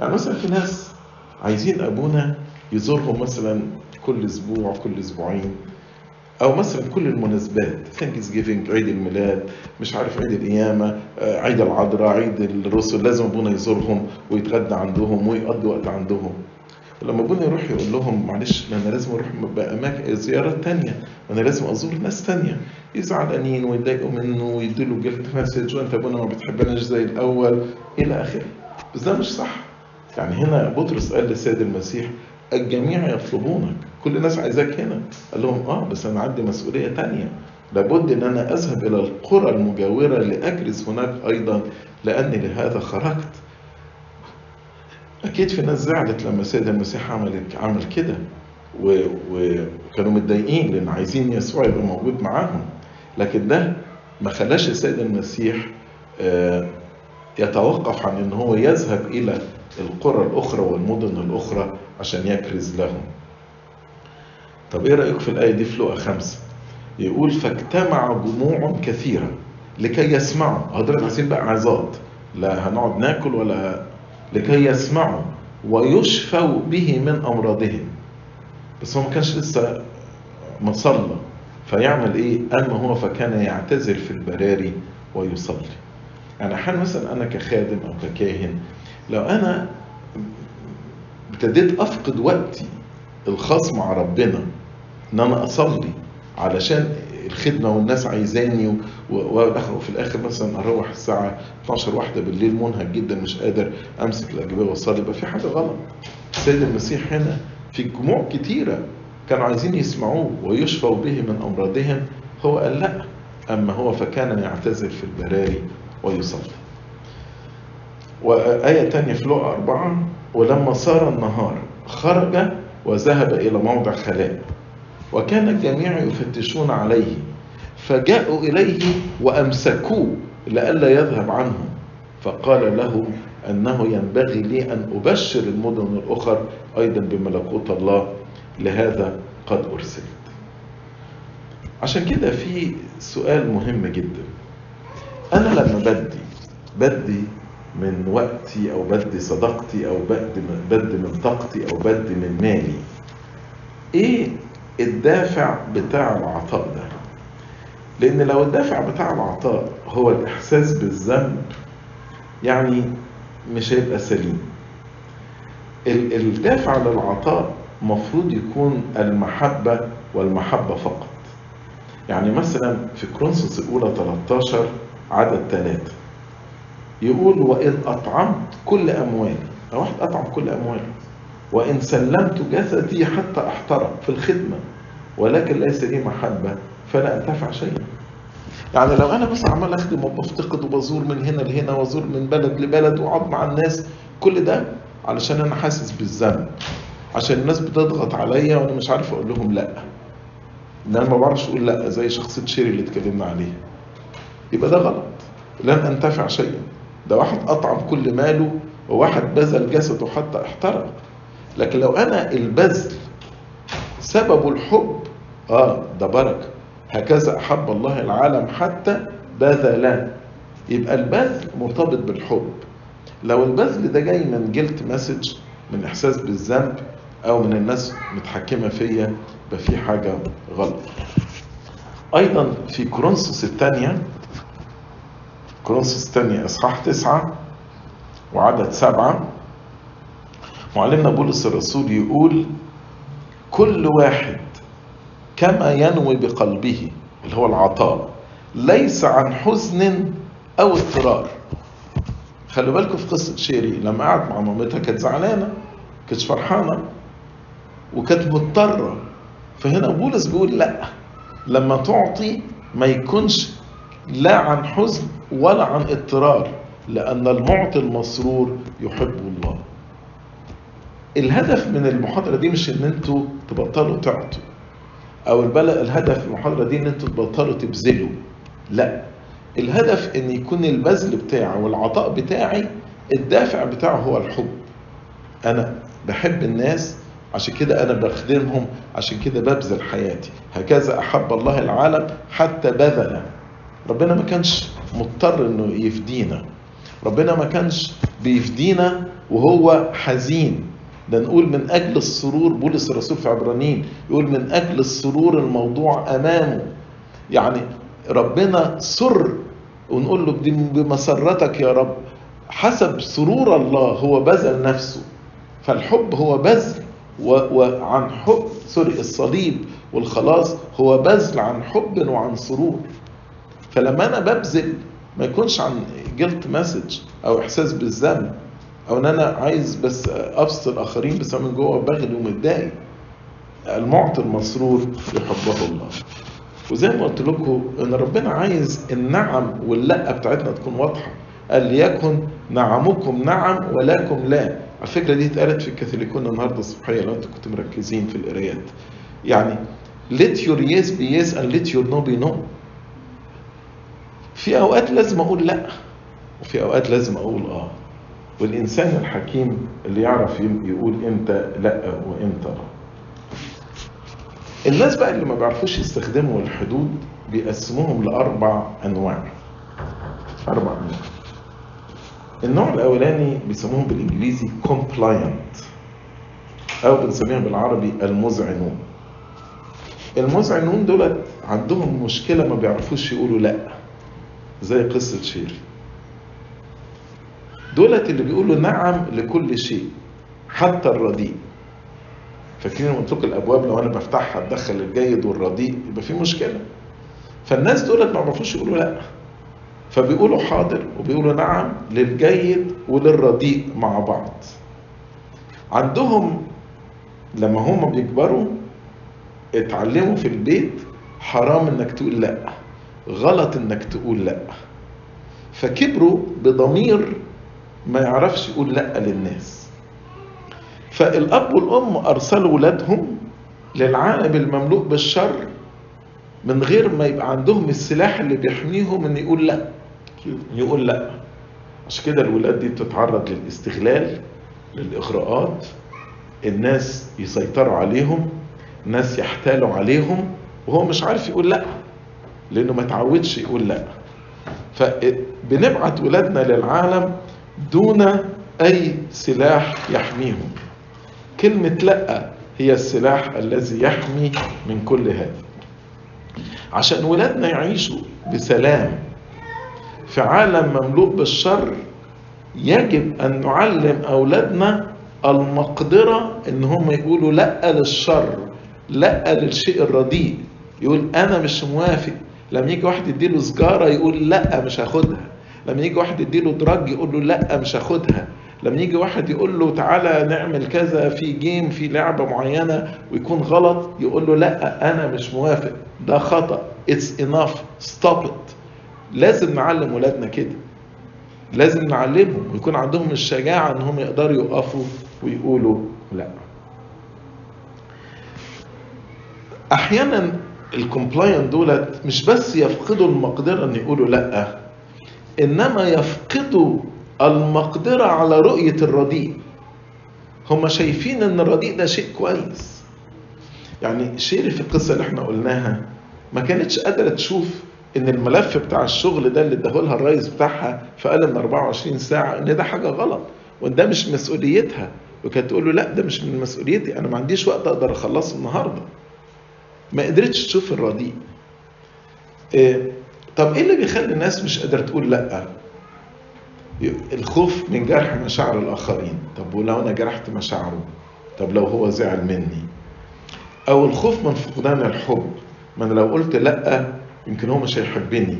يعني مثلا في ناس عايزين أبونا يزورهم مثلا كل أسبوع كل أسبوعين. أو مثلا كل المناسبات. Thanksgiving عيد الميلاد مش عارف عيد القيامة آه، عيد العذراء عيد الرسل. لازم أبونا يزورهم ويتغدى عندهم ويقضي وقت عندهم. ولما أبونا يروح يقول لهم معلش ما أنا لازم أروح بأماكن زيارات تانية. أنا لازم أزور ناس تانية. يزعلانين ويتضايقوا منه ويديله جلد مسج وأنت أبونا ما بتحبناش زي الأول. إلى آخره. بس ده مش صح. يعني هنا بطرس قال للسيد المسيح الجميع يطلبونك. كل الناس عايزاك هنا. قال لهم آه بس أنا عندي مسؤولية تانية. لابد إن أنا أذهب إلى القرى المجاورة لاكرز هناك أيضا لأني لهذا خرجت. أكيد في ناس زعلت لما السيد المسيح عمل عمل كده. وكانوا متضايقين لأن عايزين يسوع يبقى موجود معاهم. لكن ده ما خلاش السيد المسيح آه، يتوقف عن إن هو يذهب إلى القرى الأخرى والمدن الأخرى عشان يكرز لهم. طب إيه رأيك في الآية دي في لقا خمسة؟ يقول فاجتمع جموع كثيره لكي يسمعوا. حضرتك عايزين بقى عظات لا هنقعد ناكل ولا لكي يسمعوا ويشفوا به من أمراضهم. بس هو ما كانش لسه مصلى. فيعمل إيه؟ اما هو فكان يعتزل في البراري ويصلي. يعني أحيانا مثلا أنا كخادم أو ككاهن لو أنا ابتديت أفقد وقتي الخاص مع ربنا إن أنا أصلي علشان الخدمة والناس عايزاني وفي الآخر مثلا أروح الساعة 12 واحدة بالليل منهك جدا مش قادر أمسك الاجبيه وأصلي. يبقى في حاجة غلط. السيد المسيح هنا في جموع كتيرة كانوا عايزين يسمعوه ويشفوا به من أمراضهم. هو قال لا أما هو فكان يعتزل في البراري ويصلي. وآية تانية في لقا أربعة ولما صار النهار خرج وذهب إلى موضع خلاء. وكان الجميع يفتشون عليه فجاءوا إليه وأمسكوه لئلا يذهب عنهم فقال له أنه ينبغي لي أن أبشر المدن الأخر أيضا بملكوت الله لهذا قد أرسلت. عشان كده في سؤال مهم جدا. أنا لما بدي بدي من وقتي أو بدي صداقتي أو بدي من, بدي من طاقتي أو بدي من مالي إيه الدافع بتاع العطاء ده. لأن لو الدافع بتاع العطاء هو الإحساس بالذنب يعني مش هيبقى سليم. ال- الدافع للعطاء مفروض يكون المحبة والمحبة فقط. يعني مثلا في كرونسوس الأولى 13 عدد ثلاثة يقول وإن أطعمت كل أموالي. واحد أطعم كل أمواله وإن سلمت جسدي حتى أحترق في الخدمة ولكن ليس لي محبة فلا أنتفع شيئا. يعني لو أنا بس عمال أخدم وبفتقد وبزور من هنا لهنا وأزور من بلد لبلد وأقعد مع الناس كل ده علشان أنا حاسس بالذنب. عشان الناس بتضغط عليا وأنا مش عارف أقول لهم لأ. إن أنا ما بعرفش أقول لأ زي شخصية شيري اللي اتكلمنا عليها. يبقى ده غلط. لن أنتفع شيئا. ده واحد أطعم كل ماله وواحد بذل جسده حتى احترق لكن لو أنا البذل سبب الحب آه ده بركة. هكذا أحب الله العالم حتى بذل يبقى البذل مرتبط بالحب. لو البذل ده جاي من جلت مسج من إحساس بالذنب أو من الناس متحكمة فيا يبقى في حاجة غلط. أيضا في كورنثوس الثانية كورنثوس الثانية إصحاح تسعة وعدد سبعة معلمنا بولس الرسول يقول كل واحد كما ينوي بقلبه اللي هو العطاء ليس عن حزن أو اضطرار. خلوا بالكم في قصة شيري لما قعد مع مامتها كانت زعلانة كانت فرحانة وكانت مضطرة. فهنا بولس بيقول لا لما تعطي ما يكونش لا عن حزن ولا عن اضطرار لأن المعطي المسرور يحب الله. الهدف من المحاضرة دي مش إن أنتوا تبطلوا تعطوا أو البلد الهدف في المحاضرة دي إن أنتوا تبطلوا تبذلوا لا. الهدف إن يكون البذل بتاعي والعطاء بتاعي الدافع بتاعه هو الحب. أنا بحب الناس عشان كده أنا بخدمهم عشان كده ببذل حياتي. هكذا أحب الله العالم حتى بذل ربنا ما كانش مضطر إنه يفدينا. ربنا ما كانش بيفدينا وهو حزين. ده نقول من أجل السرور بولس الرسول في عبرانيين يقول من أجل السرور الموضوع أمامه. يعني ربنا سر ونقول له بمسرتك يا رب حسب سرور الله هو بذل نفسه. فالحب هو بذل وعن حب سوري الصليب والخلاص هو بذل عن حب وعن سرور. فلما أنا ببذل ما يكونش عن guilt message أو إحساس بالذنب أو إن أنا عايز بس ابسط الآخرين بس من جوه بغلي ومتضايق المعطي المسرور يحبه الله. وزي ما قلت لكم إن ربنا عايز النعم واللا بتاعتنا تكون واضحة. قال ليكن نعمكم نعم ولكم لا. على فكره دي اتقالت في الكاثوليكون النهارده الصبحية لو أنتم كنتوا مركزين في القرايات. يعني let your yes be yes and let your no be no. في أوقات لازم أقول لا. وفي أوقات لازم أقول آه. والإنسان الحكيم اللي يعرف يقول إمتى لأ وإمتى لا. الناس بقى اللي ما بيعرفوش يستخدموا الحدود بيقسموهم لأربع أنواع. أربع أنواع. النوع الأولاني بيسموهم بالإنجليزي compliant أو بنسميهم بالعربي المذعنون المذعنون دولت عندهم مشكلة ما بيعرفوش يقولوا لأ زي قصة شيري دولت اللي بيقولوا نعم لكل شيء حتى الرديء. فاكرين لكم الأبواب لو أنا بفتحها ادخل الجيد والرديء يبقى في مشكلة. فالناس دولت ما بيعرفوش يقولوا لأ. فبيقولوا حاضر وبيقولوا نعم للجيد وللرديء مع بعض. عندهم لما هم بيكبروا اتعلموا في البيت حرام إنك تقول لأ غلط إنك تقول لأ. فكبروا بضمير ما يعرفش يقول لا للناس. فالأب والأم أرسلوا ولادهم للعالم المملوء بالشر من غير ما يبقى عندهم السلاح اللي بيحميهم إن يقول لا. يقول لا. عشان كده الولاد دي بتتعرض للاستغلال للإغراءات الناس يسيطروا عليهم ناس يحتالوا عليهم وهو مش عارف يقول لا لأنه ما تعودش يقول لا. فبنبعت ولادنا للعالم دون أي سلاح يحميهم. كلمة لأ هي السلاح الذي يحمي من كل هذا. عشان ولادنا يعيشوا بسلام في عالم مملوء بالشر يجب أن نعلم أولادنا المقدرة إن هم يقولوا لأ للشر لأ للشيء الرديء. يقول أنا مش موافق. لما يجي واحد يديله سجارة يقول لأ مش هاخدها. لما يجي واحد يديله دراج يقول له لا مش هاخدها. لما يجي واحد يقول له تعالى نعمل كذا في جيم في لعبة معينة ويكون غلط يقول له لا أنا مش موافق. ده خطأ. It's enough. Stop it. لازم نعلم ولادنا كده. لازم نعلمهم. ويكون عندهم الشجاعة إن هم يقدروا يقفوا ويقولوا لا. أحيانا ال compliant دولت مش بس يفقدوا المقدرة إن يقولوا لا. إنما يفقدوا المقدرة على رؤية الرديء. هم شايفين إن الرديء ده شيء كويس. يعني شيري في القصة اللي إحنا قلناها ما كانتش قادرة تشوف إن الملف بتاع الشغل ده اللي اداهولها الرئيس بتاعها في أقل من 24 ساعة إن ده حاجة غلط وإن ده مش مسؤوليتها. وكانت تقول له لا ده مش من مسؤوليتي أنا ما عنديش وقت أقدر أخلصه النهارده. ما قدرتش تشوف الرديء. إيه طب إيه اللي بيخلي الناس مش قادرة تقول لأ؟ الخوف من جرح مشاعر الآخرين. طب ولو أنا جرحت مشاعره؟ طب لو هو زعل مني؟ أو الخوف من فقدان الحب. ما أنا لو قلت لأ يمكن هو مش هيحبني.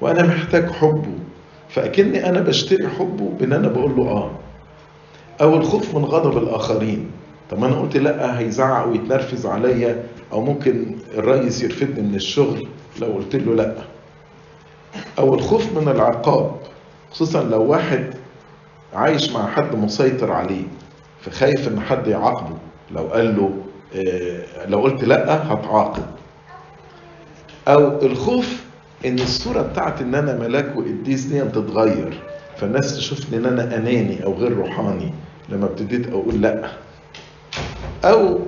وأنا محتاج حبه. فأكني أنا بشتري حبه بإن أنا بقول له آه. أو الخوف من غضب الآخرين. طب أنا قلت لأ هيزعق ويتنرفز عليا أو ممكن الرئيس يرفدني من الشغل لو قلت له لأ. أو الخوف من العقاب خصوصا لو واحد عايش مع حد مسيطر عليه فخايف إن حد يعاقبه. لو قال له آه، لو قلت لأ هتعاقب. أو الخوف إن الصورة بتاعت إن أنا ملاك وقديس دي تتغير فالناس تشوفني إن أنا أناني أو غير روحاني لما ابتديت أقول لأ. أو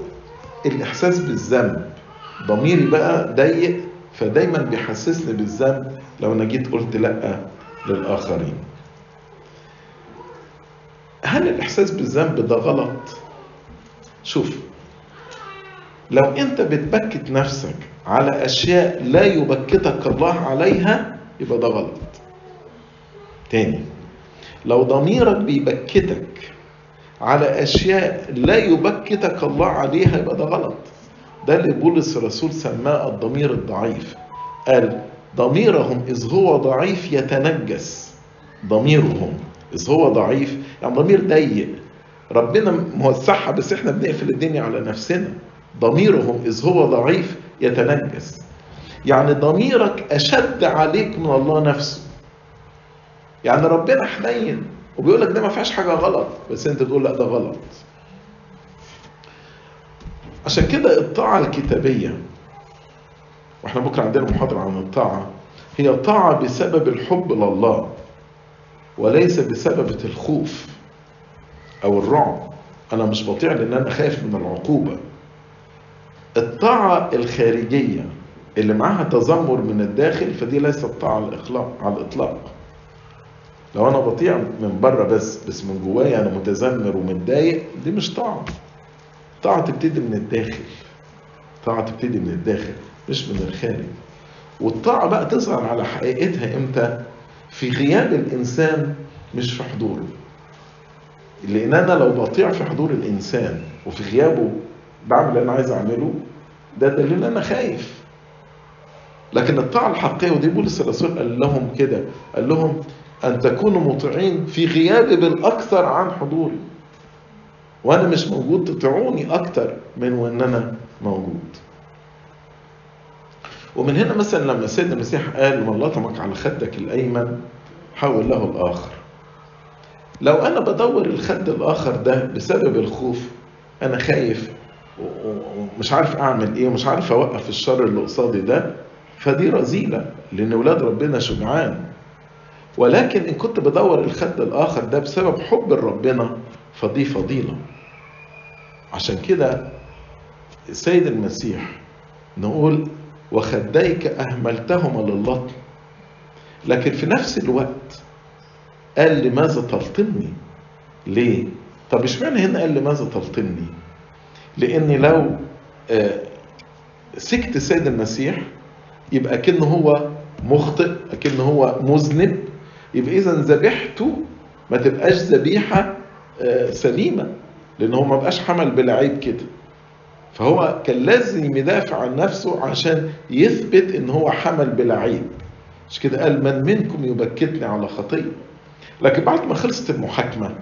الإحساس بالذنب ضميري بقى ضيق فدايما بيحسسني بالذنب لو أنا جيت قلت لأ للآخرين. هل الإحساس بالذنب ده غلط؟ شوف لو أنت بتبكت نفسك على أشياء لا يبكتك الله عليها يبقى ده غلط. تاني لو ضميرك بيبكتك على أشياء لا يبكتك الله عليها يبقى ده غلط. ده اللي بولس الرسول سماه الضمير الضعيف. قال ضميرهم إذ هو ضعيف يتنجس. ضميرهم إذ هو ضعيف يعني ضمير ضيق. ربنا موسعها بس إحنا بنقفل الدنيا على نفسنا. ضميرهم إذ هو ضعيف يتنجس. يعني ضميرك أشد عليك من الله نفسه. يعني ربنا حنين وبيقول لك ده ما فيهاش حاجة غلط بس أنت تقول لا ده غلط. عشان كده الطاعة الكتابية وإحنا بكرة عندنا محاضرة عن الطاعة. هي طاعة بسبب الحب لله وليس بسبب الخوف أو الرعب. أنا مش بطيع لأن أنا خايف من العقوبة. الطاعة الخارجية اللي معاها تذمر من الداخل فدي ليست طاعة على الاطلاق على الإطلاق. لو أنا بطيع من بره بس بس من جوايا أنا متذمر ومتضايق دي مش طاعة. طاعة تبتدي من الداخل. طاعة تبتدي من الداخل. مش من الخارج. والطاعة بقى تظهر على حقيقتها إمتى؟ في غياب الإنسان مش في حضوره. لأن أنا لو بطيع في حضور الإنسان وفي غيابه بعمل اللي أنا عايز أعمله ده دليل أنا خايف. لكن الطاعة الحقيقية ودي بولس الرسول قال لهم كده قال لهم أن تكونوا مطيعين في غيابي بالاكثر عن حضوري. وأنا مش موجود تطيعوني أكتر من وأن أنا موجود. ومن هنا مثلا لما سيدنا المسيح قال من لطمك على خدك الأيمن حول له الآخر. لو أنا بدور الخد الآخر ده بسبب الخوف أنا خايف ومش عارف أعمل إيه ومش عارف أوقف الشر اللي قصادي ده فدي رذيله لأن ولاد ربنا شجعان. ولكن إن كنت بدور الخد الآخر ده بسبب حب لربنا فدي فضيلة. عشان كده السيد المسيح نقول وخديك أهملتهما للطم لكن في نفس الوقت قال لماذا تلطمني؟ ليه؟ طب اشمعنى هنا قال لماذا تلطمني؟ لأن لو سكت السيد المسيح يبقى كأنه هو مخطئ كأنه هو مذنب. يبقى اذا ذبيحته ما تبقاش ذبيحة سليمة لأن هو ما بقاش حمل بلا عيب كده. فهو كان لازم يدافع عن نفسه عشان يثبت إن هو حمل بلا عيب مش كده؟ قال من منكم يبكتني على خطيه لكن بعد ما خلصت المحاكمة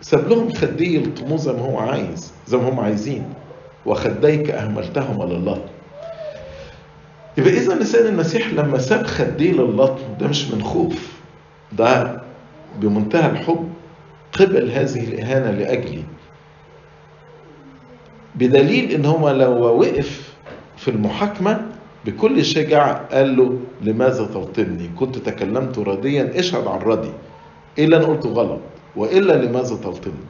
ساب لهم خديه يلطموه زي ما هو عايز زي ما هم عايزين. وخديك اهملتهما لله يبقى إذا السيد المسيح لما ساب خديه للطم ده مش من خوف. ده بمنتهى الحب قبل هذه الإهانة لأجلي. بدليل إن هو لو وقف في المحاكمة بكل شجاعة قال له لماذا تلطمني كنت تكلمت رديا اشهد عن ردي إيه اللي أنا قلته غلط وإلا لماذا تلطمني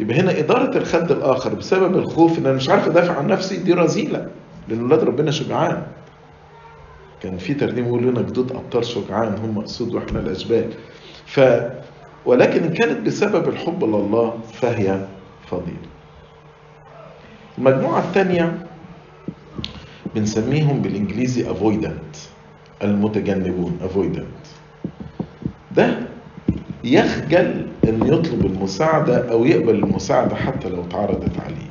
يبقى هنا إدارة الخد الآخر بسبب الخوف إن أنا مش عارف أدافع عن نفسي دي رذيلة لأن ولاد ربنا شجعان. كان في ترنيم يقول لنا جدود أبطال شجعان هم أسود وإحنا الأشبال. ف ولكن إن كانت بسبب الحب لله فهي فضيلة. المجموعة الثانية بنسميهم بالإنجليزي avoidant المتجنبون avoidant. ده يخجل إن يطلب المساعدة أو يقبل المساعدة حتى لو اتعرضت عليه.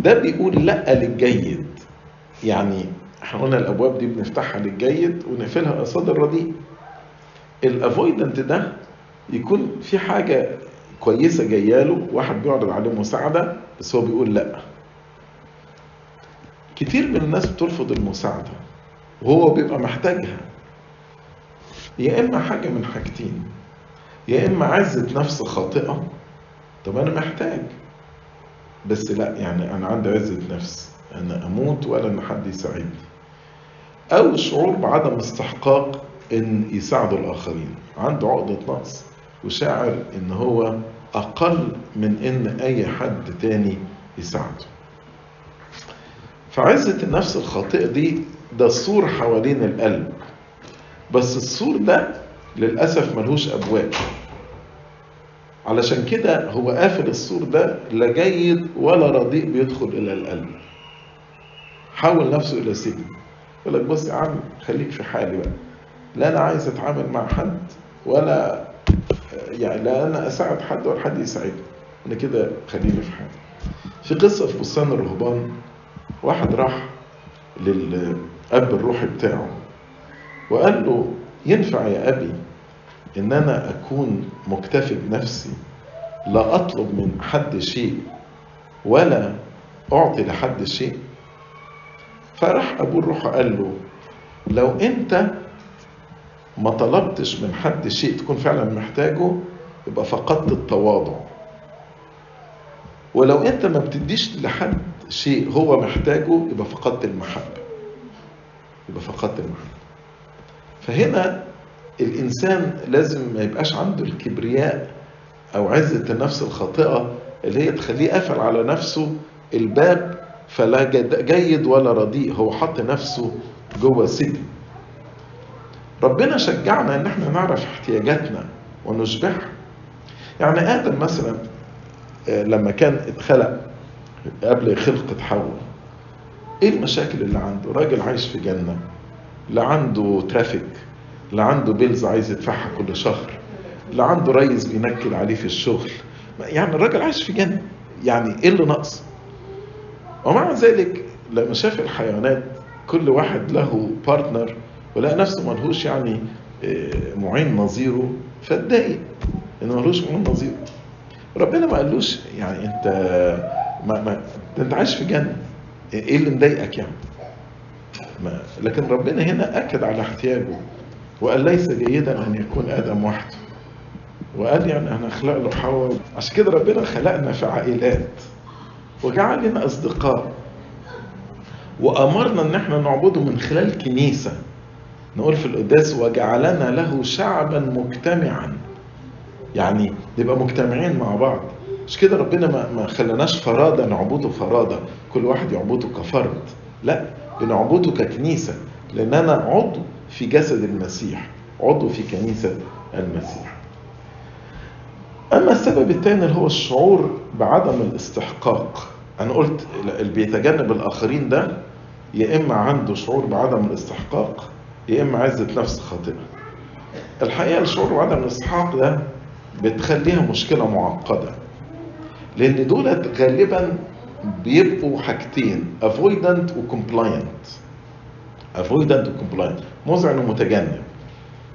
ده بيقول لأ للجيد. يعني إحنا قلنا الأبواب دي بنفتحها للجيد ونقفلها قصاد الرديء. الافويدنت ده يكون في حاجة كويسة جاية له واحد بيعرض عليه مساعدة بس هو بيقول لا. كتير من الناس بترفض المساعدة وهو بيبقى محتاجها. يا إما حاجة من حاجتين. يا إما عزه نفس خاطئة. طب أنا محتاج. بس لا يعني أنا عندي عزة نفس. أنا أموت ولا إن حد يساعدني. أو شعور بعدم استحقاق إن يساعدوا الآخرين. عنده عقدة نقص وشاعر إن هو أقل من إن أي حد تاني يساعده. فعزة النفس الخاطئة دي ده السور حوالين القلب بس السور ده للأسف ملهوش أبواب. علشان كده هو قافل السور ده لا جيد ولا رديء بيدخل إلى القلب. حول نفسه إلى سجن. يقول لك بص يا عم خليك في حالي بقى. لا أنا عايز أتعامل مع حد ولا يعني لا أنا أساعد حد ولا حد يساعدني. أنا كده خليني في حالي. في قصة في بستان الرهبان واحد راح للأب الروحي بتاعه وقال له ينفع يا أبي إن أنا أكون مكتفي بنفسي لا أطلب من حد شيء ولا أعطي لحد شيء؟ فراح أبوه الروح قال له لو أنت ما طلبتش من حد شيء تكون فعلا محتاجه يبقى فقدت التواضع. ولو أنت ما بتديش لحد شيء هو محتاجه يبقى فقدت المحبة. يبقى فقدت المحبة. فهنا الإنسان لازم ما يبقاش عنده الكبرياء أو عزة النفس الخاطئة اللي هي تخليه قافل على نفسه الباب فلا جيد ولا رديء. هو حط نفسه جوه سجن. ربنا شجعنا إن إحنا نعرف احتياجاتنا ونشبعها يعني آدم مثلا لما كان اتخلق قبل خلقة حواء إيه المشاكل اللي عنده؟ راجل عايش في جنة لا عنده traffic لا عنده bills عايز يدفعها كل شهر لا عنده ريس بينكد عليه في الشغل. يعني الراجل عايش في جنة يعني إيه اللي ناقص؟ ومع ذلك لما شاف الحيوانات كل واحد له partner ولقى نفسه ملهوش يعني معين نظيره فاتضايق إنه ملهوش معين نظيره. ربنا ما قالوش يعني أنت ما ما أنت عايش في جنة. إيه اللي مضايقك يعني؟ ما لكن ربنا هنا أكد على احتياجه وقال ليس جيدا أن يكون آدم وحده. وقال يعني أنا اخلق له حواء. عشان كده ربنا خلقنا في عائلات وجعل لنا أصدقاء. وأمرنا إن إحنا نعبده من خلال كنيسة. نقول في القداس وجعلنا له شعبا مجتمعا. يعني نبقى مجتمعين مع بعض. مش كده ربنا ما ما خلاناش فرادة نعبده فرادة. كل واحد يعبده كفرد. لا بنعبده ككنيسة. لأن أنا عضو في جسد المسيح. عضو في كنيسة المسيح. أما السبب الثاني اللي هو الشعور بعدم الاستحقاق. أنا قلت اللي بيتجنب الآخرين ده يا إما عنده شعور بعدم الاستحقاق يا إما عزة نفس خاطئة. الحقيقة الشعور بعدم الاستحقاق ده بتخليها مشكلة معقدة. لأن دولت غالبا بيبقوا حاجتين avoidant و compliant. avoidant و compliant. مذعن ومتجنب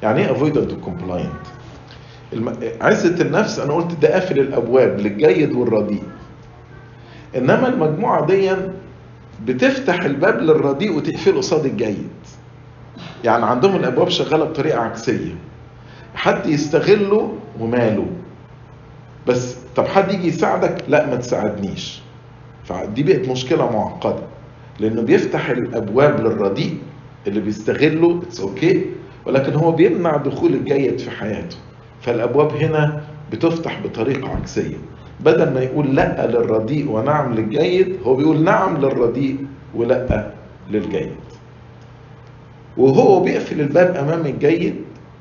يعني إيه avoidant و compliant الم... عزة النفس أنا قلت ده قافل الأبواب للجيد والرديء. إنما المجموعة دي بتفتح الباب للرديء وتقفله قصاد الجيد. يعني عندهم الأبواب شغالة بطريقة عكسية. حد يستغله وماله. بس طب حد يجي يساعدك؟ لا ما تساعدنيش. فدي بقت مشكلة معقدة. لأنه بيفتح الأبواب للرديء اللي بيستغله it's okay ولكن هو بيمنع دخول الجيد في حياته. فالأبواب هنا بتفتح بطريقة عكسية. بدل ما يقول لأ للرديء ونعم للجيد هو بيقول نعم للرديء ولأ للجيد. وهو بيقفل الباب أمام الجيد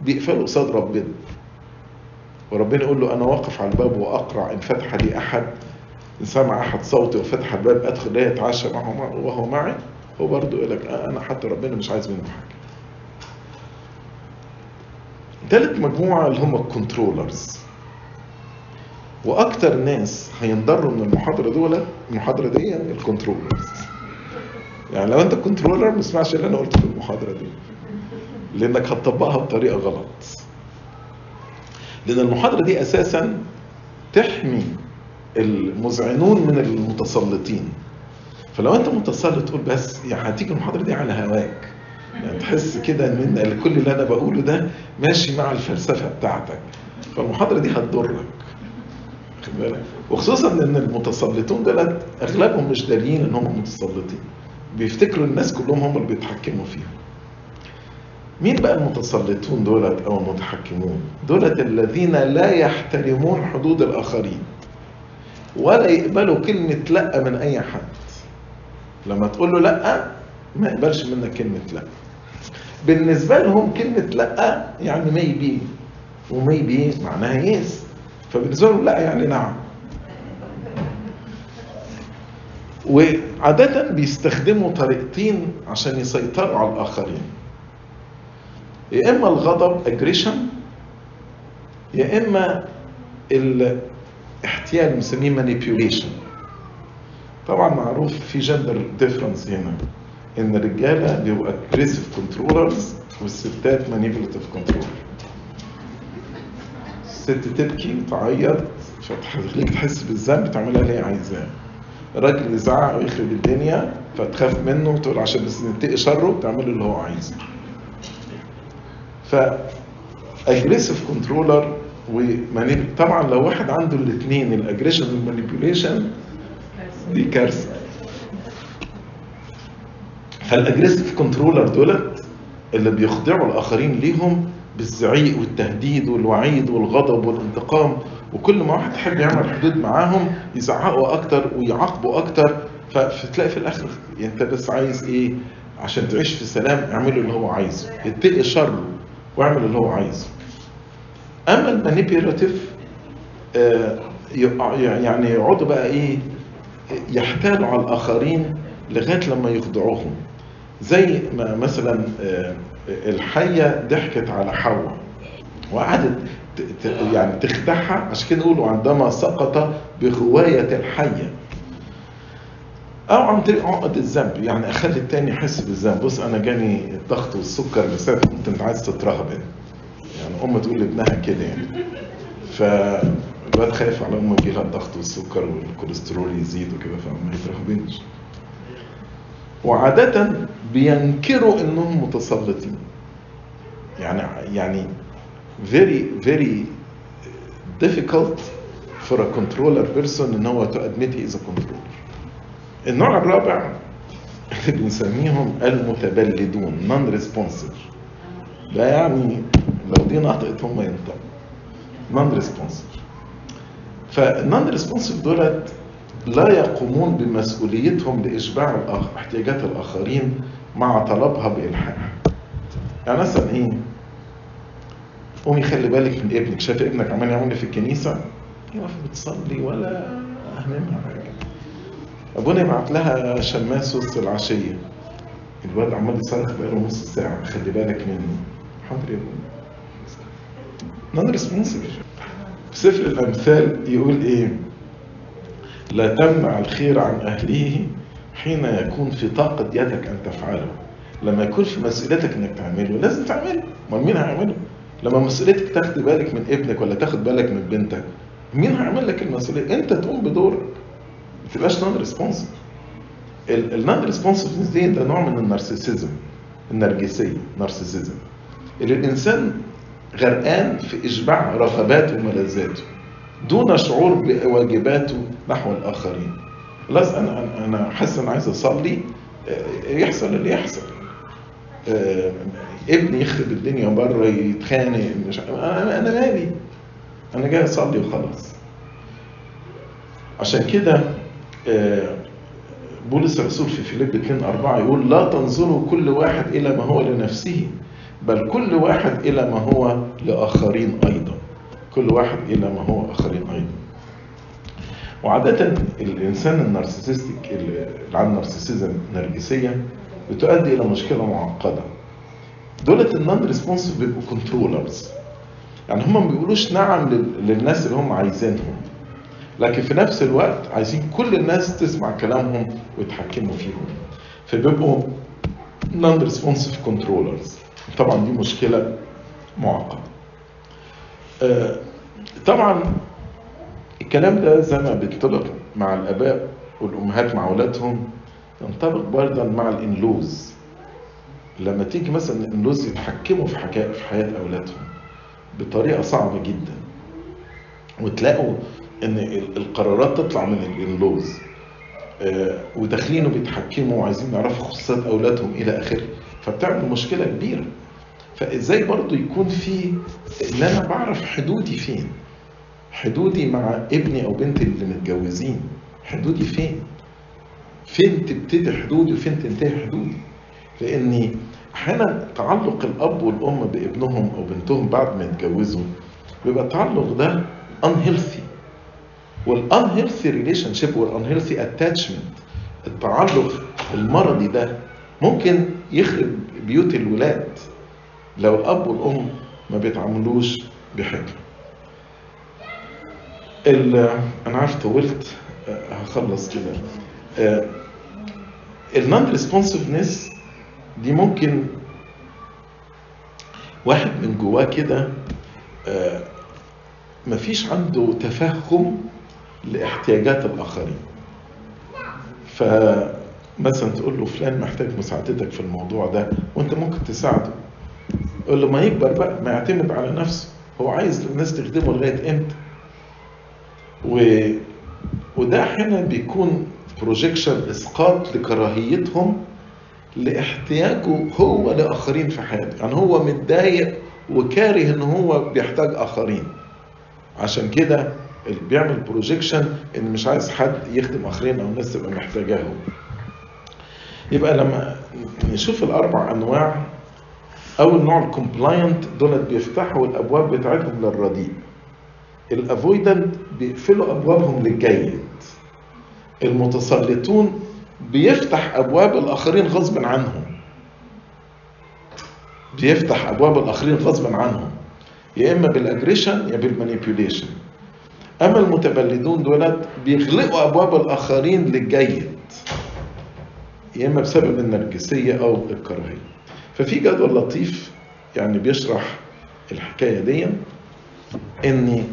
بيقفله قصاد ربنا. وربنا يقول له أنا واقف على الباب واقرع إن فتح لي أحد إن سمع أحد صوتي وفتح الباب أدخل لا يتعشى معه وهو معي. هو برضه يقول لك أنا حتى ربنا مش عايز منه حاجة. تالت مجموعة اللي هم ال controllers وأكتر ناس هينضروا من المحاضرة دول المحاضرة دي ال controllers يعني لو انت controller ما تسمعش اللي أنا قلته في المحاضرة دي. لانك هتطبقها بطريقة غلط. لأن المحاضرة دي أساسا تحمي المذعنون من المتسلطين. فلو انت متسلط تقول بس يعني هتيجي المحاضرة دي على هواك. يعني تحس كده إن كل اللي أنا بقوله ده ماشي مع الفلسفة بتاعتك. فالمحاضرة دي هتضرك. واخد بالك؟ وخصوصا إن المتسلطون دولت أغلبهم مش داريين إن هم متسلطين. بيفتكروا الناس كلهم هم اللي بيتحكموا فيهم مين بقى المتسلطون دولت أو المتحكمون؟ دولت الذين لا يحترمون حدود الآخرين ولا يقبلوا كلمة لا من أي حد. لما تقول له لا ما يقبلش منك كلمة لا. بالنسبة لهم كلمة لا يعني ميبي وميبي معناها يس فبالنسبة لهم لا يعني نعم. وعادة بيستخدموا طريقتين عشان يسيطروا على الآخرين. يا إما الغضب aggression يا إما الاحتيال بنسميه manipulation. طبعا معروف في جندر ديفرنس هنا إن الرجالة بيبقوا aggressive controllers والستات manipulative controllers الست تبكي وتعيط فتخليك تحس بالذنب تعملها اللي هي عايزاه الراجل يزعق ويخرب الدنيا فتخاف منه وتقول عشان بس نتقي شره تعمل اللي هو عايزه. ف controller و manip طبعا لو واحد عنده الاثنين ال aggression وال manipulation دي كارثة. فال aggressive controller دولت اللي بيخضعوا الآخرين ليهم بالزعيق والتهديد والوعيد والغضب والانتقام. وكل ما واحد يحب يعمل حدود معاهم يزعقوا أكتر ويعاقبوا أكتر. فتلاقي في الآخر أنت بس عايز إيه؟ عشان تعيش في سلام اعمله اللي هو عايزه. اتقي شره واعمل اللي هو عايزه. أما المانيبيولاتيف يعني يقعدوا بقى إيه؟ يحتالوا على الآخرين لغاية لما يخضعوهم. زي ما مثلا الحية ضحكت على حواء. وقعدت يعني تخدعها عشان كده يقولوا عندما سقط بغواية الحية. أو عن طريق عقد الذنب. يعني أخلي التاني يحس بالذنب. بص أنا جاني الضغط والسكر بسبب كنت أنت عايز تترهبن. يعني ام تقول لابنها كده يعني. فالواد خايف على أمه يجيلها الضغط والسكر والكوليسترول يزيد وكده فما يترهبنش. وعادة بينكروا إنهم متسلطين. يعني يعني very very difficult for a controller person إن هو to admit he is a controller. النوع الرابع اللي بنسميهم المتبلدون non responsive ده يعني لو دي نطقت هم ينطقوا non responsive فال non responsive دولت لا يقومون بمسؤوليتهم لإشباع الآخر احتياجات الآخرين مع طلبها بإلحاح يعني مثلا إيه؟ قومي خلي بالك من ابنك. شايف ابنك عمال يعمل في الكنيسة؟ هي واقفة بتصلي ولا أهمها حاجة. أبونا يبعت لها شماس وسط العشية. الواد عمال يصرخ بقاله نص ساعة. خلي بالك منه حاضر يا أبونا. نون ريسبونسيف في سفر الأمثال يقول إيه؟ لا تمنع الخير عن أهله حين يكون في طاقة يدك أن تفعله. لما يكون في مسؤوليتك إنك تعمله لازم تعمله. أمال مين هيعمله؟ لما مسؤوليتك تاخد بالك من ابنك ولا تاخد بالك من بنتك مين هيعمل لك المسؤولية؟ أنت تقوم بدورك. ما تبقاش non responsive ال non responsiveness دي ده نوع من ال narcissism النرجسية narcissism. اللي الإنسان غرقان في إشباع رغباته وملذاته. دون شعور بواجباته نحو الآخرين. خلاص أنا أنا حاسس ان عايز أصلي يحصل اللي يحصل. آه، ابني يخرب الدنيا بره يتخانق مش أنا أنا مالي أنا جاي أصلي وخلاص. عشان كده آه، بولس الرسول في فيليب 2 4 يقول لا تنظروا كل واحد إلى ما هو لنفسه بل كل واحد إلى ما هو لآخرين أيضا. كل واحد إلى ما هو لآخرين أيضا وعادة الإنسان ال narcissistic اللي عنده narcissism نرجسية بتؤدي إلى مشكلة معقدة. دولة ال non responsive بيبقوا controllers. يعني هم ما بيقولوش نعم لل- للناس اللي هم عايزينهم. لكن في نفس الوقت عايزين كل الناس تسمع كلامهم ويتحكموا فيهم. فبيبقوا non responsive controllers. طبعا دي مشكلة معقدة. آه، طبعا الكلام ده زي ما بينطبق مع الآباء والأمهات مع أولادهم ينطبق برضه مع الإنلوز. لما تيجي مثلا الإنلوز يتحكموا في حكاية في حياة أولادهم بطريقة صعبة جدا وتلاقوا إن ال- القرارات تطلع من الإنلوز آه، وداخلين وبيتحكموا وعايزين يعرفوا خصوصيات أولادهم إلى آخره فبتعمل مشكلة كبيرة. فإزاي برضو يكون في إن أنا بعرف حدودي فين؟ حدودي مع ابني أو بنتي اللي متجوزين. حدودي فين؟ فين تبتدي حدودي وفين تنتهي حدودي؟ لأني أحيانا تعلق الأب والأم بابنهم أو بنتهم بعد ما يتجوزوا بيبقى التعلق ده unhealthy. والunhealthy relationship والunhealthy attachment التعلق المرضي ده ممكن يخرب بيوت الولاد. لو الأب والأم ما بيتعاملوش بحكمه أنا عارف طولت أه، هخلص كده. ال non responsiveness دي ممكن واحد من جواه كده آه، مفيش عنده تفهم لاحتياجات الآخرين. فمثلا تقول له فلان محتاج مساعدتك في الموضوع ده وأنت ممكن تساعده. قول له ما يكبر بقى ما يعتمد على نفسه. هو عايز الناس تخدمه لغاية إمتى؟ و... وده أحيانا بيكون بروجيكشن إسقاط لكراهيتهم لاحتياجه هو لآخرين في حياته. يعني هو متضايق وكاره إن هو بيحتاج آخرين. عشان كده اللي بيعمل projection إن مش عايز حد يخدم آخرين أو الناس تبقى محتاجاه يبقى لما نشوف الأربع أنواع اول نوع ال compliant دولت بيفتحوا الأبواب بتاعتهم للرديء. ال avoidant بيقفلوا أبوابهم للجيد. المتسلطون بيفتح أبواب الآخرين غصب عنهم. بيفتح أبواب الآخرين غصب عنهم. يا إما بال aggression يا بال manipulation أما المتبلدون دولت بيغلقوا أبواب الآخرين للجيد. يا إما بسبب النرجسية أو الكراهية. ففي جدول لطيف يعني بيشرح الحكاية دي إن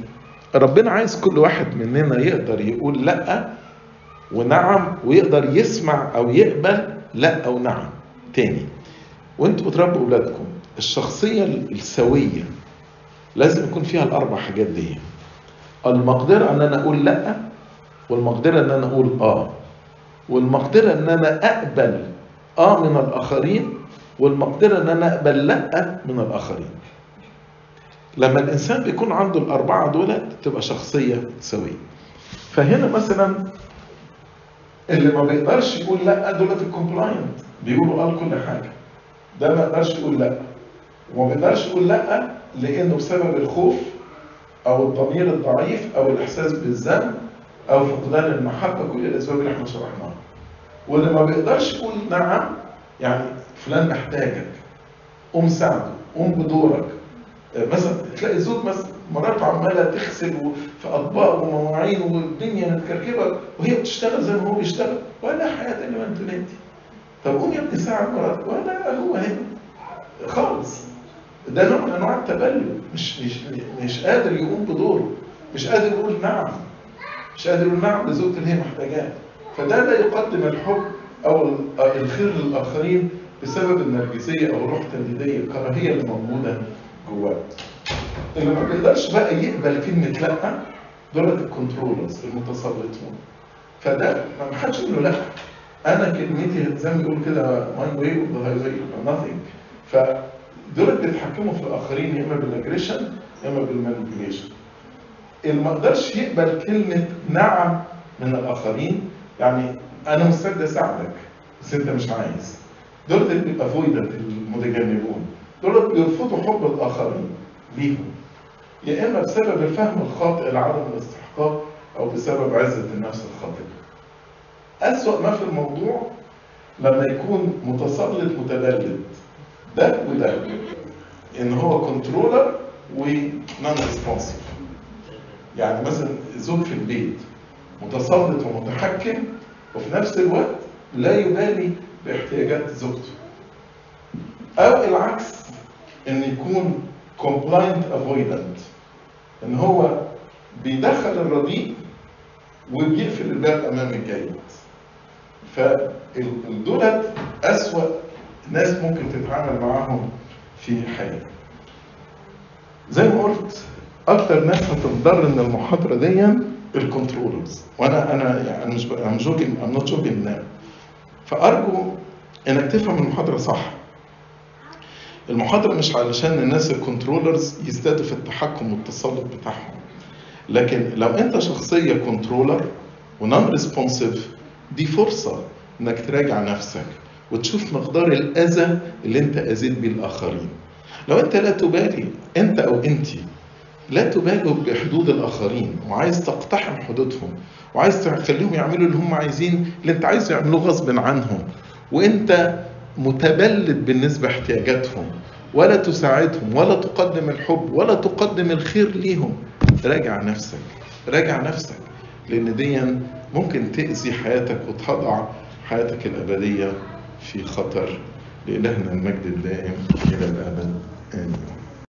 ربنا عايز كل واحد مننا يقدر يقول لأ ونعم ويقدر يسمع أو يقبل لأ أو نعم تاني. وأنتوا بتربوا أولادكم. الشخصية السوية لازم يكون فيها الأربع حاجات دي. المقدرة إن أنا أقول لأ والمقدرة إن أنا أقول آه. والمقدرة إن أنا أقبل آه من الآخرين والمقدرة إن أنا أقبل لأ من الآخرين. لما الإنسان بيكون عنده الأربعة دولت تبقى شخصية سوية. فهنا مثلا اللي ما بيقدرش يقول لأ دولت الكومبلاينت بيقولوا قال كل حاجة. ده ما يقدرش يقول لأ. وما بيقدرش يقول لأ لأنه بسبب الخوف أو الضمير الضعيف أو الإحساس بالذنب أو فقدان المحبة كل الاسباب اللي إحنا شرحناها واللي ما بيقدرش يقول نعم يعني فلان محتاجك قوم ساعده قوم بدورك. مثلا تلاقي زوج مثلا مراته عمالة تغسل في أطباق ومواعين والدنيا متكركبة وهي بتشتغل زي ما هو بيشتغل ولا حياة انت انت طب قوم يا ابني ساعد مراتك ولا هو هنا. خالص. ده نوع من أنواع التبلد مش مش مش قادر يقوم بدوره. مش قادر يقول نعم. مش قادر يقول نعم لزوجته اللي هي محتاجاه. فده لا يقدم الحب أو الخير للآخرين بسبب النرجسية أو الروح التمديدية الكراهية اللي موجودة جواه. اللي ما بيقدرش بقى يقبل كلمه لا دولت ال controllers المتسلطون. فده ما حدش يقول له لا. أنا كلمتي زي ما بيقول كده my way or the highway nothing. فدولت بيتحكموا في الآخرين يا إما بال aggression يا إما بال manipulation اللي ما قدرش يقبل كلمة نعم من الآخرين يعني أنا مستعد أساعدك بس أنت مش عايز. بيبقى avoidant المتجنبون. دولت بيرفضوا حب الآخرين ليهم. يا إما بسبب الفهم الخاطئ لعدم الاستحقاق أو بسبب عزة النفس الخاطئة. أسوأ ما في الموضوع لما يكون متسلط متبلد ده وده إن هو controller و non responsive يعني مثلا زوج في البيت. متسلط ومتحكم وفي نفس الوقت لا يبالي باحتياجات زوجته. أو العكس إن يكون compliant avoidant. إن هو بيدخل الرديء وبيقفل الباب أمام الجيد فدولت أسوأ ناس ممكن تتعامل معاهم في حياتك زي ما قلت أكتر ناس هتنضر من المحاضرة دي ال controllers وأنا أنا يعني مش I'm joking I'm not joking فأرجو إنك تفهم المحاضرة صح. المحاضرة مش علشان الناس ال controllers يزدادوا في التحكم والتسلط بتاعهم. لكن لو أنت شخصية controller و non responsive دي فرصة إنك تراجع نفسك وتشوف مقدار الأذى اللي أنت أذيت بيه الآخرين. لو أنت لا تبالي أنت أو انت لا تبالوا بحدود الآخرين وعايز تقتحم حدودهم وعايز تخليهم يعملوا اللي هم عايزين اللي انت عايزه يعملوه غصب عنهم وانت متبلد بالنسبة لاحتياجاتهم ولا تساعدهم ولا تقدم الحب ولا تقدم الخير ليهم. راجع نفسك راجع نفسك لأن دي ممكن تأذي حياتك وتضع حياتك الأبدية في خطر لإلهنا المجد الدائم إلى الأبد. آمين.